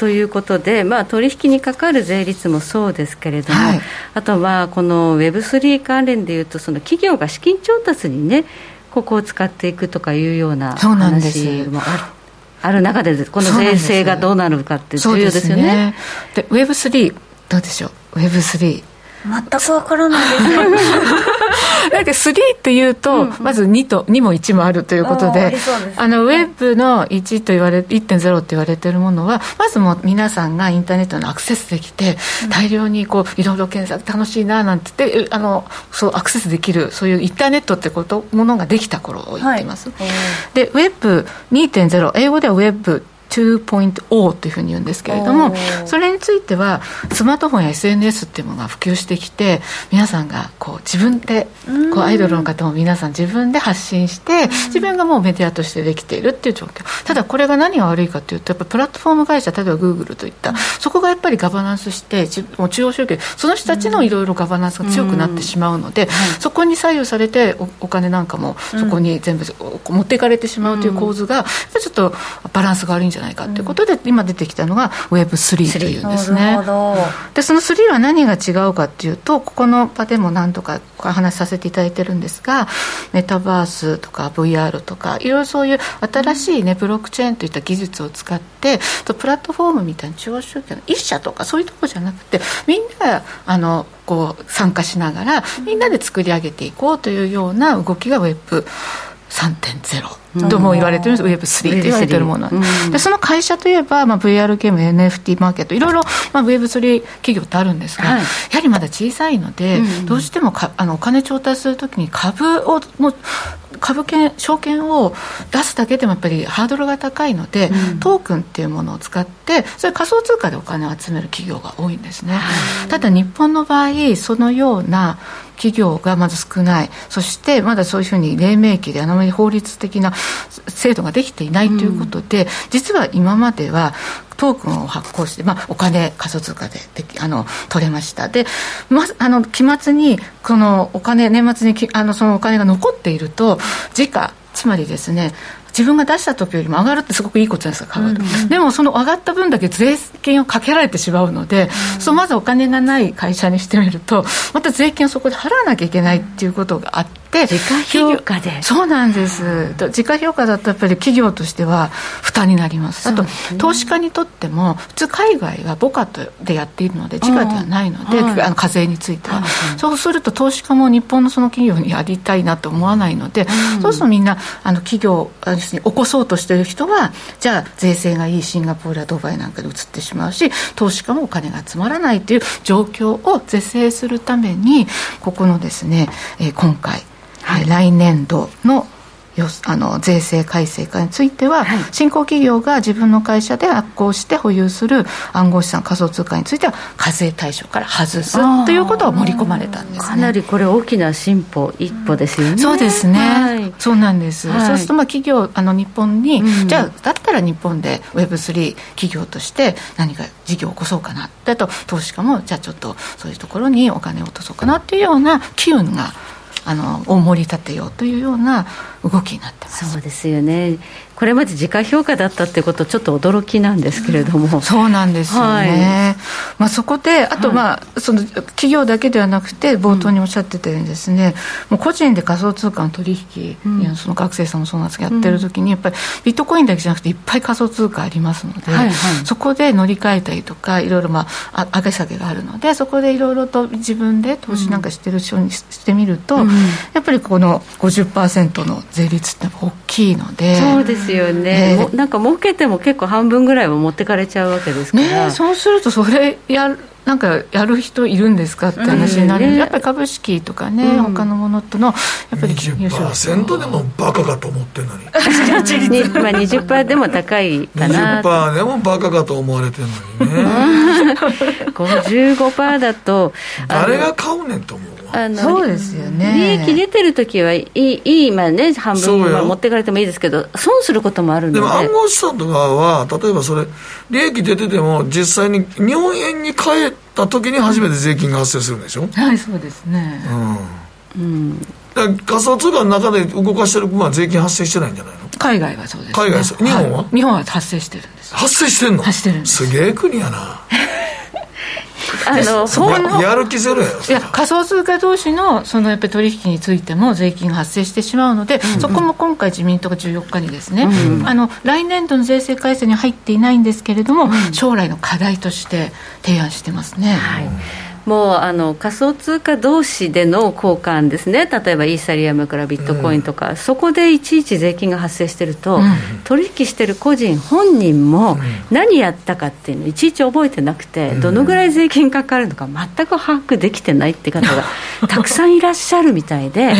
ということで、まあ、取引にかかる税率もそうですけれども、はい、あとはこの Web3 関連でいうと、その企業が資金調達にね、ここを使っていくとかいうような話もある。ある中でこの税制がどうなるかって重要ですよね。で、ね、Web3 どうでしょう？Web3 全くわからないですなんか3っていうと、うんうん、まず2と2も1もあるということで、あのウェブの1と言われ1.0って言われてるものは、まずもう皆さんがインターネットのアクセスできて、大量にこういろいろ検索楽しいななんて言ってあのそうアクセスできるそういうインターネットってことものができた頃を言っています。はい、でウェブ2.0英語ではウェブ2.0というふうに言うんですけれどもそれについてはスマートフォンや SNS っていうものが普及してきて皆さんがこう自分でこうアイドルの方も皆さん自分で発信して自分がもうメディアとしてできているっていう状況。ただこれが何が悪いかというとやっぱプラットフォーム会社例えばグーグルといったそこがやっぱりガバナンスしてもう中央集権その人たちのいろいろガバナンスが強くなってしまうのでそこに左右されてお金なんかもそこに全部持っていかれてしまうという構図がちょっとバランスが悪いんじゃないないかということで、今出てきたのが Web3 というんですね。でその3は何が違うかっていうとここの場でも何度かお話しさせていただいてるんですがメタバースとか VR とかいろいろそういう新しいねブロックチェーンといった技術を使ってプラットフォームみたいな中央集権の一社とかそういうところじゃなくてみんながあのこう参加しながらみんなで作り上げていこうというような動きが Web 3.0とも言われてるんです、うん、Web3 と言われてるもの、うん、でその会社といえば、まあ、VR ゲーム NFT マーケット。いろいろ、まあ、Web3 企業ってあるんですが、はい、やはりまだ小さいので、うん、どうしてもかあのお金調達するときに株をも株券証券を出すだけでもやっぱりハードルが高いので、トークンっていうものを使ってそれ仮想通貨でお金を集める企業が多いんですね、ただ日本の場合そのような企業がまず少ない、そしてまだそういうふうに黎明期であまり法律的な制度ができていないということで、うん、実は今まではトークンを発行して、まあ、お金仮想通貨でであの取れました。で、ま、あの期末にこのお金年末にあのそのお金が残っていると時価つまりですね自分が出した時よりも上がるってすごくいいことじゃないですか、うんうん、でもその上がった分だけ税金をかけられてしまうので、うん、そのまずお金がない会社にしてみるとまた税金をそこで払わなきゃいけないっていうことがあって。時価評価で。そうなんです。時価評価だとやっぱり企業としては負担になります。あと、投資家にとっても普通海外は母価でやっているので時価ではないので、あの課税については、そうすると投資家も日本のその企業にやりたいなと思わないので、そうするとみんなあの企業起こそうとしている人はじゃあ税制がいいシンガポールやドバイなんかで移ってしまうし投資家もお金が集まらないという状況を是正するためにここのですね、えー、今回、はい、来年度のよあの税制改正化については、はい、新興企業が自分の会社で発行して保有する暗号資産仮想通貨については課税対象から外すということが盛り込まれたんです、ね、かなりこれ大きな進歩一歩ですよね、そうですね、はい、そうなんです、はい、そうするとまあ企業あの日本に、うん、じゃあだったら日本で Web3 企業として何か事業を起こそうかなだと投資家もじゃあちょっとそういうところにお金を落とそうかなっていうような機運があのを盛り立てようというような動きになってます。そうですよね。これまで時価評価だったってことちょっと驚きなんですけれども、うん、そうなんですよね、はい、まあ、そこであと、まあ、その企業だけではなくて冒頭におっしゃってたようにですね、もう個人で仮想通貨の取引、うん、その学生さんもそうなんですけどやってる時にやっぱりビットコインだけじゃなくていっぱい仮想通貨ありますので、はいはい、そこで乗り換えたりとかいろいろまあ上げ下げがあるのでそこでいろいろと自分で投資なんかしてる人にしてみると、うん、やっぱりこの50%の税率って大きいので。そうですよね、えー、なんか儲けても結構半分ぐらいは持ってかれちゃうわけですから、ね、そうするとそれやるなんかやる人いるんんですかって話になる、うん。ね、やっぱり株式とかね、うん、他のものとのやっぱり20%でもバカかと思ってんのに。まあ20%でも高いかな。20%でもバカかと思われてんのにね。55%だと誰が買うねんと思うあのそうですよね。利益出てる時はいいいい、まあね、半分は持っていかれてもいいですけど損することもあるので。でも暗号資産とかは例えばそれ利益出てても実際に日本円に変えた時に初めて税金が発生するんでしょ、うん、はいそうですね。うん、うん仮想通貨の中で動かしてる分は税金発生してないんじゃないの？海外はそうです、ね、海外日本は、はい、日本は発生してるんです発生してんの？発生してるんです。すげえ国やなあの本やる気ゼロやいや仮想通貨同士のそのやっぱり取引についても税金が発生してしまうので、うん、そこも今回自民党が14日にですね、うん、あの来年度の税制改正に入っていないんですけれども、うん、将来の課題として提案してますね。はいもうあの仮想通貨同士での交換ですね、例えばイーサリアムからビットコインとか、うん、そこでいちいち税金が発生してると、うん、取引してる個人本人も何やったかっていうのをいちいち覚えてなくて、どのぐらい税金かかるのか全く把握できてないって方が たくさんいらっしゃるみたいで、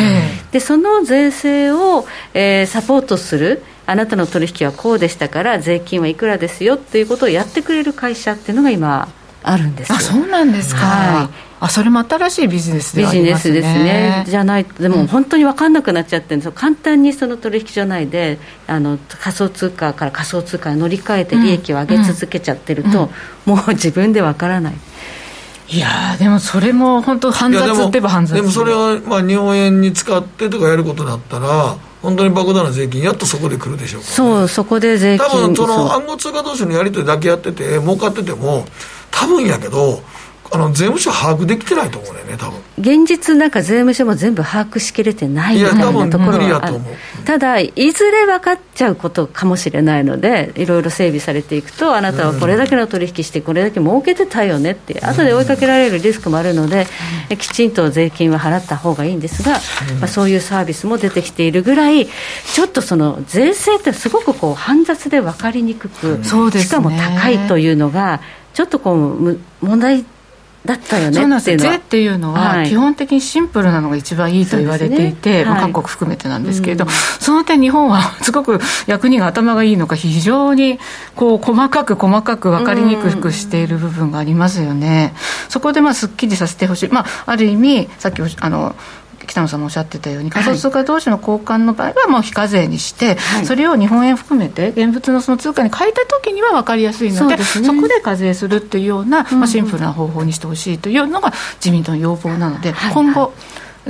でその税制を、えー、サポートする。あなたの取引はこうでしたから税金はいくらですよっていうことをやってくれる会社っていうのが今あるんですあそうなんですか、はい、あそれも新しいビジネスで、ね、ビジネスですね。じゃないでも本当に分かんなくなっちゃってるんですよ簡単にその取引所内であの仮想通貨から仮想通貨に乗り換えて利益を上げ続けちゃってると、うん。うん、もう自分で分からない。いやでもそれも本当煩雑ってば煩雑。でもそれはまあ日本円に使ってとかやることだったら本当に莫大な税金やっとそこで来るでしょうか、ね、そうそこで税金多分その暗号通貨同士のやり取りだけやってて儲かってても多分やけどあの税務署把握できてないと思うね多分。現実なんか税務署も全部把握しきれてないみたいなところはある。ただいずれ分かっちゃうことかもしれないのでいろいろ整備されていくとあなたはこれだけの取引してこれだけ儲けてたよねって後で追いかけられるリスクもあるのできちんと税金は払った方がいいんですが、まあ、そういうサービスも出てきているぐらいちょっとその税制ってすごくこう煩雑で分かりにくく、しかも高いというのがちょっとこう問題だったよねそうなんです税っていうのは、基本的にシンプルなのが一番いいと言われていて、ね。まあ、韓国含めてなんですけれど、うん、その点、日本はすごく役人が頭がいいのか、非常にこう細かく細かく分かりにくくしている部分がありますよね。そこでまあすっきりさせてほしい、まあ、ある意味、さっきあの北野さんもおっしゃってたように仮想通貨同士の交換の場合はもう非課税にして、はい、それを日本円含めて現物のその通貨に変えた時には分かりやすいのでそ、ね,、こで課税するっていうような、まあ、シンプルな方法にしてほしいというのが自民党の要望なので、はい、今後、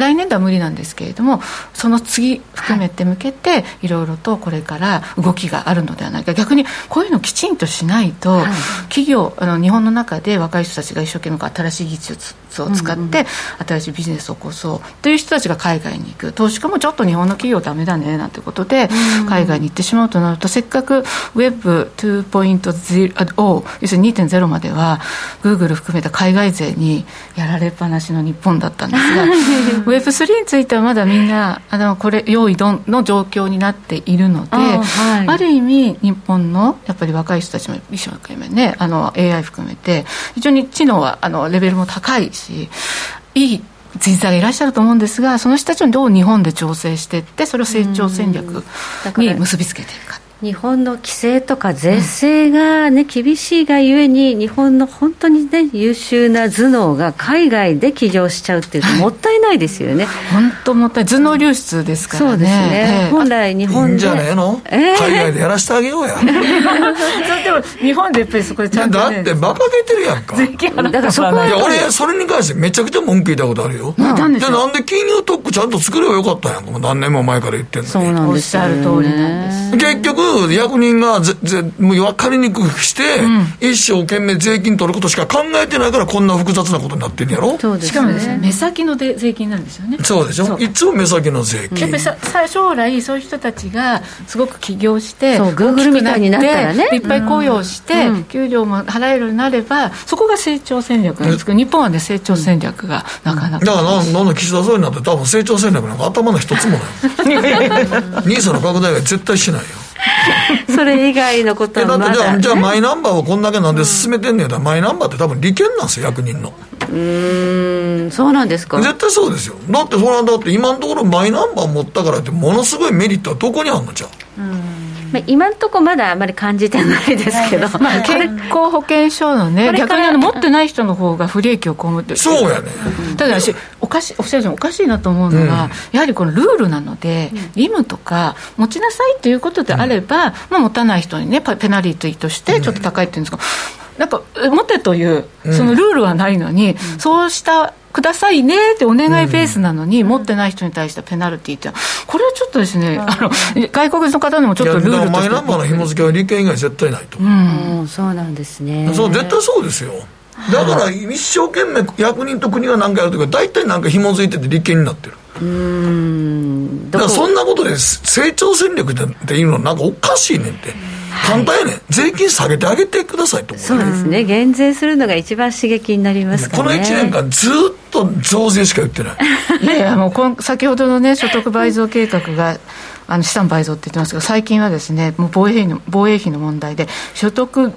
来年度は無理なんですけれどもその次含めて向けてい。ろいろとこれから動きがあるのではないか。逆にこういうのをきちんとしないと、はい、企業あの日本の中で若い人たちが一生懸命新しい技術を使って新しいビジネスを起こそうという人たちが海外に行く。投資家もちょっと日本の企業ダメだねなんてことで海外に行ってしまうとなるとせっかく Web2.0 要するに2.0まではグーグル含めた海外勢にやられっぱなしの日本だったんですが Web3 についてはまだみんなあのこれ用意どんの状況になっているのであはい、ある意味日本のやっぱり若い人たちも一生懸命ねあの AI 含めて非常に知能はあのレベルも高いしいい人材がいらっしゃると思うんですがその人たちをどう日本で調整していってそれを成長戦略に結びつけていくか。日本の規制とか税制が、ね、厳しいがゆえに、日本の本当に、ね、優秀な頭脳が海外で起業しちゃうっていうと、もったいないですよね。本当もったい頭脳流出ですからね。そうですね。本来、日本で。いいんじゃねえの、えー、海外でやらせてあげようや。それでも、日本でやっぱりそこでちゃんと、ね、だって、馬鹿げてるやんか。だからそこは。いや、俺、それに関してめちゃくちゃ文句言ったことあるよ。なんでなんで金融特区ちゃんと作ればよかったんやんか。何年も前から言ってんのに。そうなんです、ね、おっしゃる通りなんです。結局、役人がぜぜもう分かりにくくして、うん、一生懸命税金取ることしか考えてないからこんな複雑なことになってるんやろ？そうです、ね、しかもですね目先ので税金なんですよね。そうでしょ？いつも目先の税金。やっぱりさ将来そういう人たちがすごく起業してそうグーグルみたいになったらね。いっぱい雇用して、うん、給料も払えるようになればそこが成長戦略なんです。けど日本はね成長戦略がなかなか。だからなんなん岸田総理になって多分成長戦略なんか頭の一つもない。ニーサの拡大は絶対しないよ それ以外のことはまだ、だってじゃあじゃあマイナンバーをこんだけなんで進めてんねやったら、マイナンバーって多分利権なんですよ役人の。うんそうなんですか。絶対そうですよ。だってそれはだって今のところマイナンバー持ったからってものすごいメリットはどこにあるのじゃうんまあ、今のところまだあまり感じてないですけど、まあ、健康保険証のね、逆にあの持ってない人の方が不利益を被ってるそうやね、ただ私、おかしい、おっしゃるおかしいなと思うのは、うん、やはりこのルールなので、義務とか、持ちなさいということであれば、うん、まあ、持たない人にね、ペナルティーとしてちょっと高いっていうんですか、やっぱ持てというそのルールはないのに、うん、そうしたくださいねってお願いベースなのに、うん、持ってない人に対してペナルティーって、これはちょっとですね、あの外国人の方にもちょっとルールとして。マイナンバーの紐付けは利権以外絶対ないと、うん、そうなんですね。そう絶対そうですよ。だから一生懸命役人と国が何かやるときは大体なんか紐付いてて利権になってる。うん。だからそんなことで成長戦略っていうのはなんかおかしいねんって簡単やね、税金下げてあげてくださいとそうですね、減税するのが一番刺激になりますから、ね、この1年間、ずっと増税しか言ってない。いやいやもうこ先ほどのね、所得倍増計画が、あの資産倍増って言ってますけど、最近はですね、もう防衛費の防衛費の問題で、所得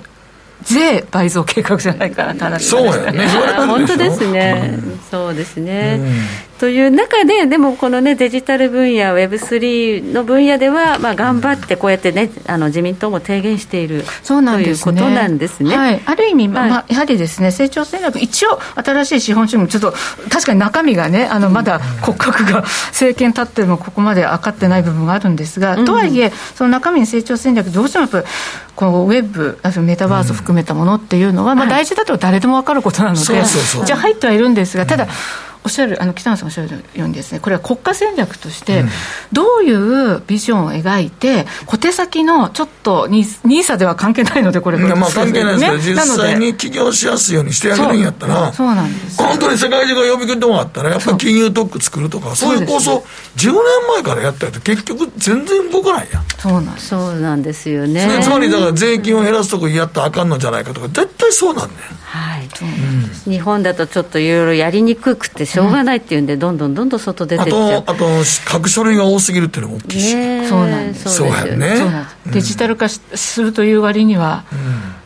税倍増計画じゃないかなって話そうやね、本当ですね、うん、そうですね。うんという中で、でもこの、ね、デジタル分野、Web3 の分野では、まあ、頑張ってこうやってね、あの自民党も提言しているそうなんです、ね、ということなんですね、はい、ある意味、まあ、やはりですね成長戦略、一応、新しい資本主義もちょっと確かに中身がね、あのまだ骨格が政権立ってもここまで分かってない部分があるんですが、うん、とはいえ、その中身に成長戦略、どうしてもやっぱりこのウェブ、メタバースを含めたものっていうのは、まあ、大事だと誰でも分かることなので、じゃあ入ってはいるんですが、ただ、おっしゃるあの北野さんおっしゃるようにですねこれは国家戦略としてどういうビジョンを描いて小手先のちょっとニーサでは関係ないのでこれまあ関係ないですけど、実際に起業しやすいようにしてあげるんやったら。そうなんです本当に世界中が呼び込んでもらったらやっぱり金融特区作るとかそういう構想10年前からやったやと結局全然動かないやそうなんそうなんですよね。つまりだから税金を減らすとこやったらあかんのじゃないかとか絶対そうなんねはい、うん、日本だとちょっといろいろやりにくくてしょうがないっていうんで、どんどんどんどん外出てっちゃう。あと書く書類が多すぎるっていうのも大きいし、ね、そうなんですそうやねデジタル化するという割には、うん、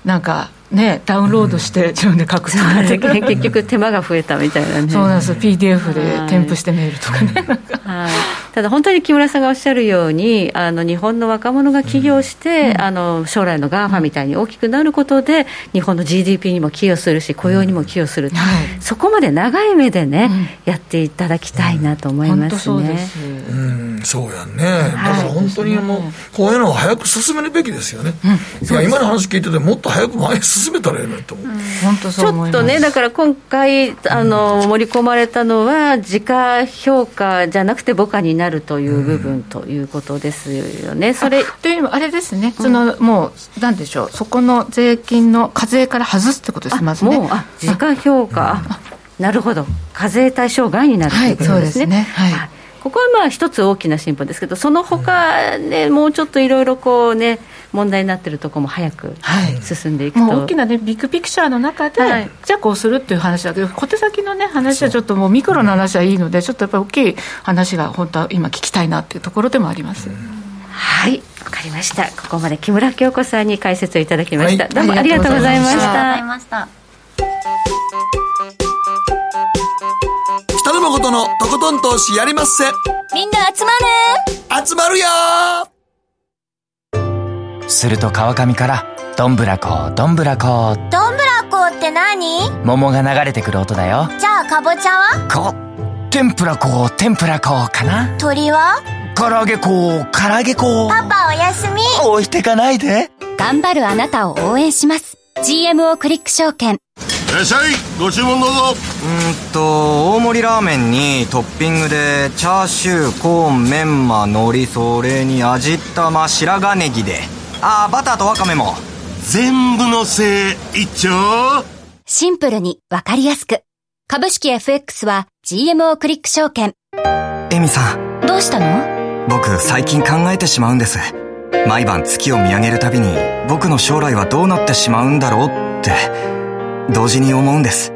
なんかね、ダウンロードして自分で書くとか、ね、結局手間が増えたみたいなね。そうなんです PDF で添付してメールとかね、はい、ただ本当に木村さんがおっしゃるようにあの日本の若者が起業して、うん、あの将来の GAFA みたいに大きくなることで日本の GDP にも寄与するし雇用にも寄与する、うんはい、そこまで長い目でね、うん、やっていただきたいなと思いますね、うん。そうやね、だから本当にもうこういうのを早く進めるべきですよね、今の話聞いててもっと早く前へ進めたらええのにと思う、本当ちょっとねだから今回あの盛り込まれたのは時価評価じゃなくて母価になるという部分ということですよね、それというのもあれですね、そのもうなんでしょう。そこの税金の課税から外すってことですまずね。もうあ時価評価。なるほど。課税対象外になるということですね、はい、はい。ここはまあ一つ大きな進歩ですけど、その他ね、もうちょっといろいろこうね、問題になっているところも早く進んでいくと、はい、大きな、ね、ビッグピクチャーの中で、はい、じゃあこうするっていう話だけど、小手先の、ね、話はちょっともうミクロの話はいいので、ちょっとやっぱり大きい話が本当は今、聞きたいなっていうところでもあります。はい。わかりました。ここまで木村京子さんに解説をいただきました、はい、どうもありがとうございました。北誠のとことん投資やりまっせ。みんな集まる。集まるよすると川上から、どんぶらこ、どんぶらこ、どんぶらこって何？桃が流れてくる音だよ。じゃあかぼちゃは？こ、天ぷらこ、天ぷらこかな？鳥は？唐揚げこ、唐揚げこ。パパおやすみ置いてかないで。頑張るあなたを応援します。GMO クリック証券。いらっしゃいご注文どうぞうんと大盛りラーメンにトッピングでチャーシューコーンメンマ海苔それに味玉白髪ネギでああバターとワカメも全部のせい一丁シンプルにわかりやすく。株式 FX は GMO クリック証券。エミさんどうしたの？僕最近考えてしまうんです毎晩月を見上げるたびに僕の将来はどうなってしまうんだろうって同時に思うんです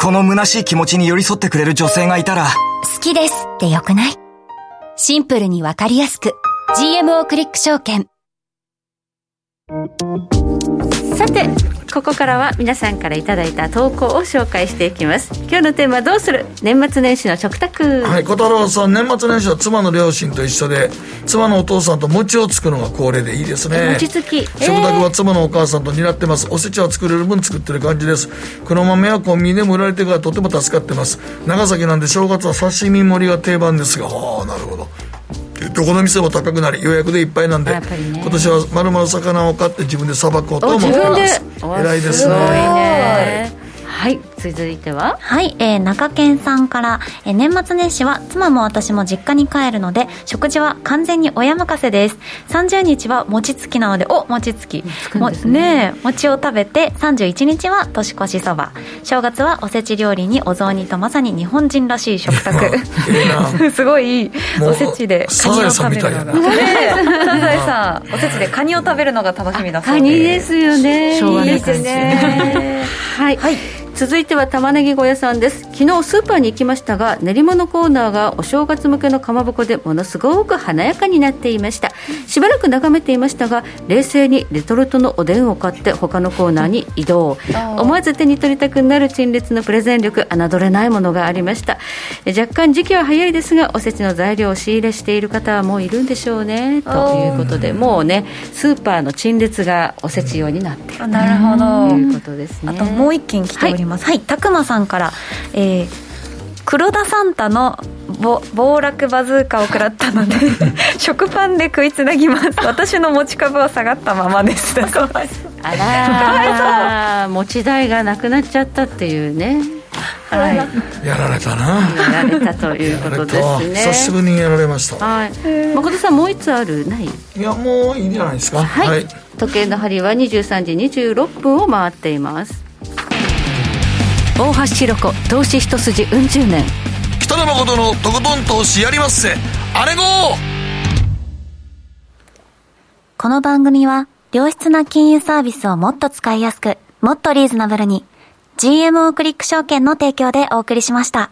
この虚しい気持ちに寄り添ってくれる女性がいたら好きですってよくない？シンプルにわかりやすく。GMO クリック証券。さてここからは皆さんからいただいた投稿を紹介していきます今日のテーマはどうする？年末年始の食卓はい、小太郎さん、年末年始は妻の両親と一緒で、妻のお父さんと餅をつくのが恒例でいいですね。餅つき食卓は妻のお母さんと担ってます。おせちは作れる分作ってる感じです。黒豆はコンビニでも売られてるからとても助かってます。長崎なんで正月は刺身盛りが定番ですが、ああ、なるほど。どこの店も高くなり予約でいっぱいなんで、ね。今年は丸々魚を買って自分でさばこうと思ってます偉いですね。はい続いては？はい、えー、中堅さんから、えー年末年始は妻も私も実家に帰るので食事は完全に親任せです。30日は餅つきなのでお餅つき。くんですね。もねえ餅を食べて31日は年越しそば。正月はおせち料理にお雑煮とまさに日本人らしい食卓。すごいおせちでサザエさんみたいやな。ねえ。サザエさんおせちでカニを食べるのが楽しみだそうカニですよね。昭和ない感じ。いですね。はい、続いては玉ねぎ小屋さんです。昨日スーパーに行きましたが練り物コーナーがお正月向けのかまぼこでものすごく華やかになっていました。しばらく眺めていましたが冷静にレトルトのおでんを買って他のコーナーに移動。思わず手に取りたくなる陳列のプレゼン力侮れないものがありました。え若干時期は早いですがおせちの材料を仕入れしている方はもういるんでしょうねということでもうねスーパーの陳列がおせち用になっているなるほど。ということですね。あともう一件来ております。はい、たくまさんから、えー黒田サンタのぼ暴落バズーカを食らったので 食パンで食いつなぎます。私の持ち株は下がったままです。だそう。ですあらー。持ち代がなくなっちゃったっていうね。はい。やられたな。やられたということですね。久しぶりにやられました。はい。誠さんもう一つある？ない？いやもういいんじゃないですか。はい、時計の針は23時26分を回っています大橋ひろ子投資一筋うん十年。北野誠のとことん投資やりまっせ。あれごこの番組は良質な金融サービスをもっと使いやすくもっとリーズナブルに GMO クリック証券の提供でお送りしました。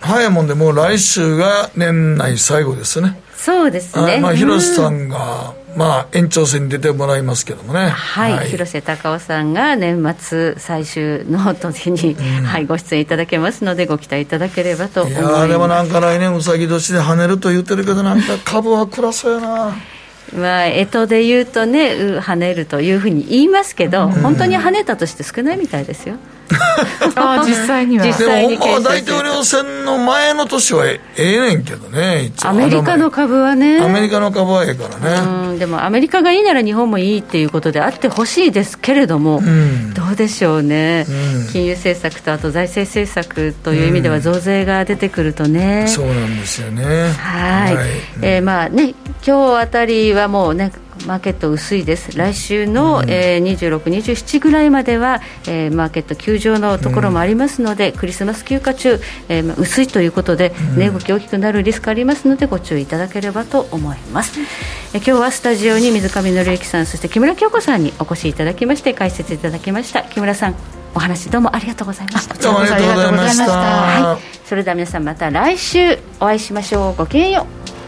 早いもんでもう来週が年内最後ですね。そうですね。はいまあ広瀬さんがまあ延長戦に出てもらいますけどもね。はい、広瀬隆夫さんが年末最終の時に、はい、ご出演いただけますのでご期待いただければと思いいます。やーでもなんか来年うさぎ年で跳ねると言ってるけどなんか株は暗そうやな。まあ、干支で言うとね、う跳ねるというふうに言いますけど、本当に跳ねたとして少ないみたいですよ。あ実際には。実際に。でも大統領選の前の年はええねんけどねアメリカの株はね。アメリカの株はええからね。うん、でもアメリカがいいなら日本もいいっていうことであってほしいですけれども、ん。どうでしょうね、うん。金融政策とあと財政政策という意味では増税が出てくるとね。そうなんですよね。はい、えーまあね、今日あたりはもうね、マーケット薄いです、来週の、えー、26、27ぐらいまでは、えーマーケット休場のところもありますので、クリスマス休暇中、えーまあ薄いということで、値動き大きくなるリスクありますので、ご注意いただければと思います。えー今日はスタジオに水上紀之さん、そして木村京子さんにお越しいただきまして、解説いただきました。木村さんお話どうもありがとうございました。どうもありがとうございましたはい、それでは皆さんまた来週お会いしましょう。ごきげんよう。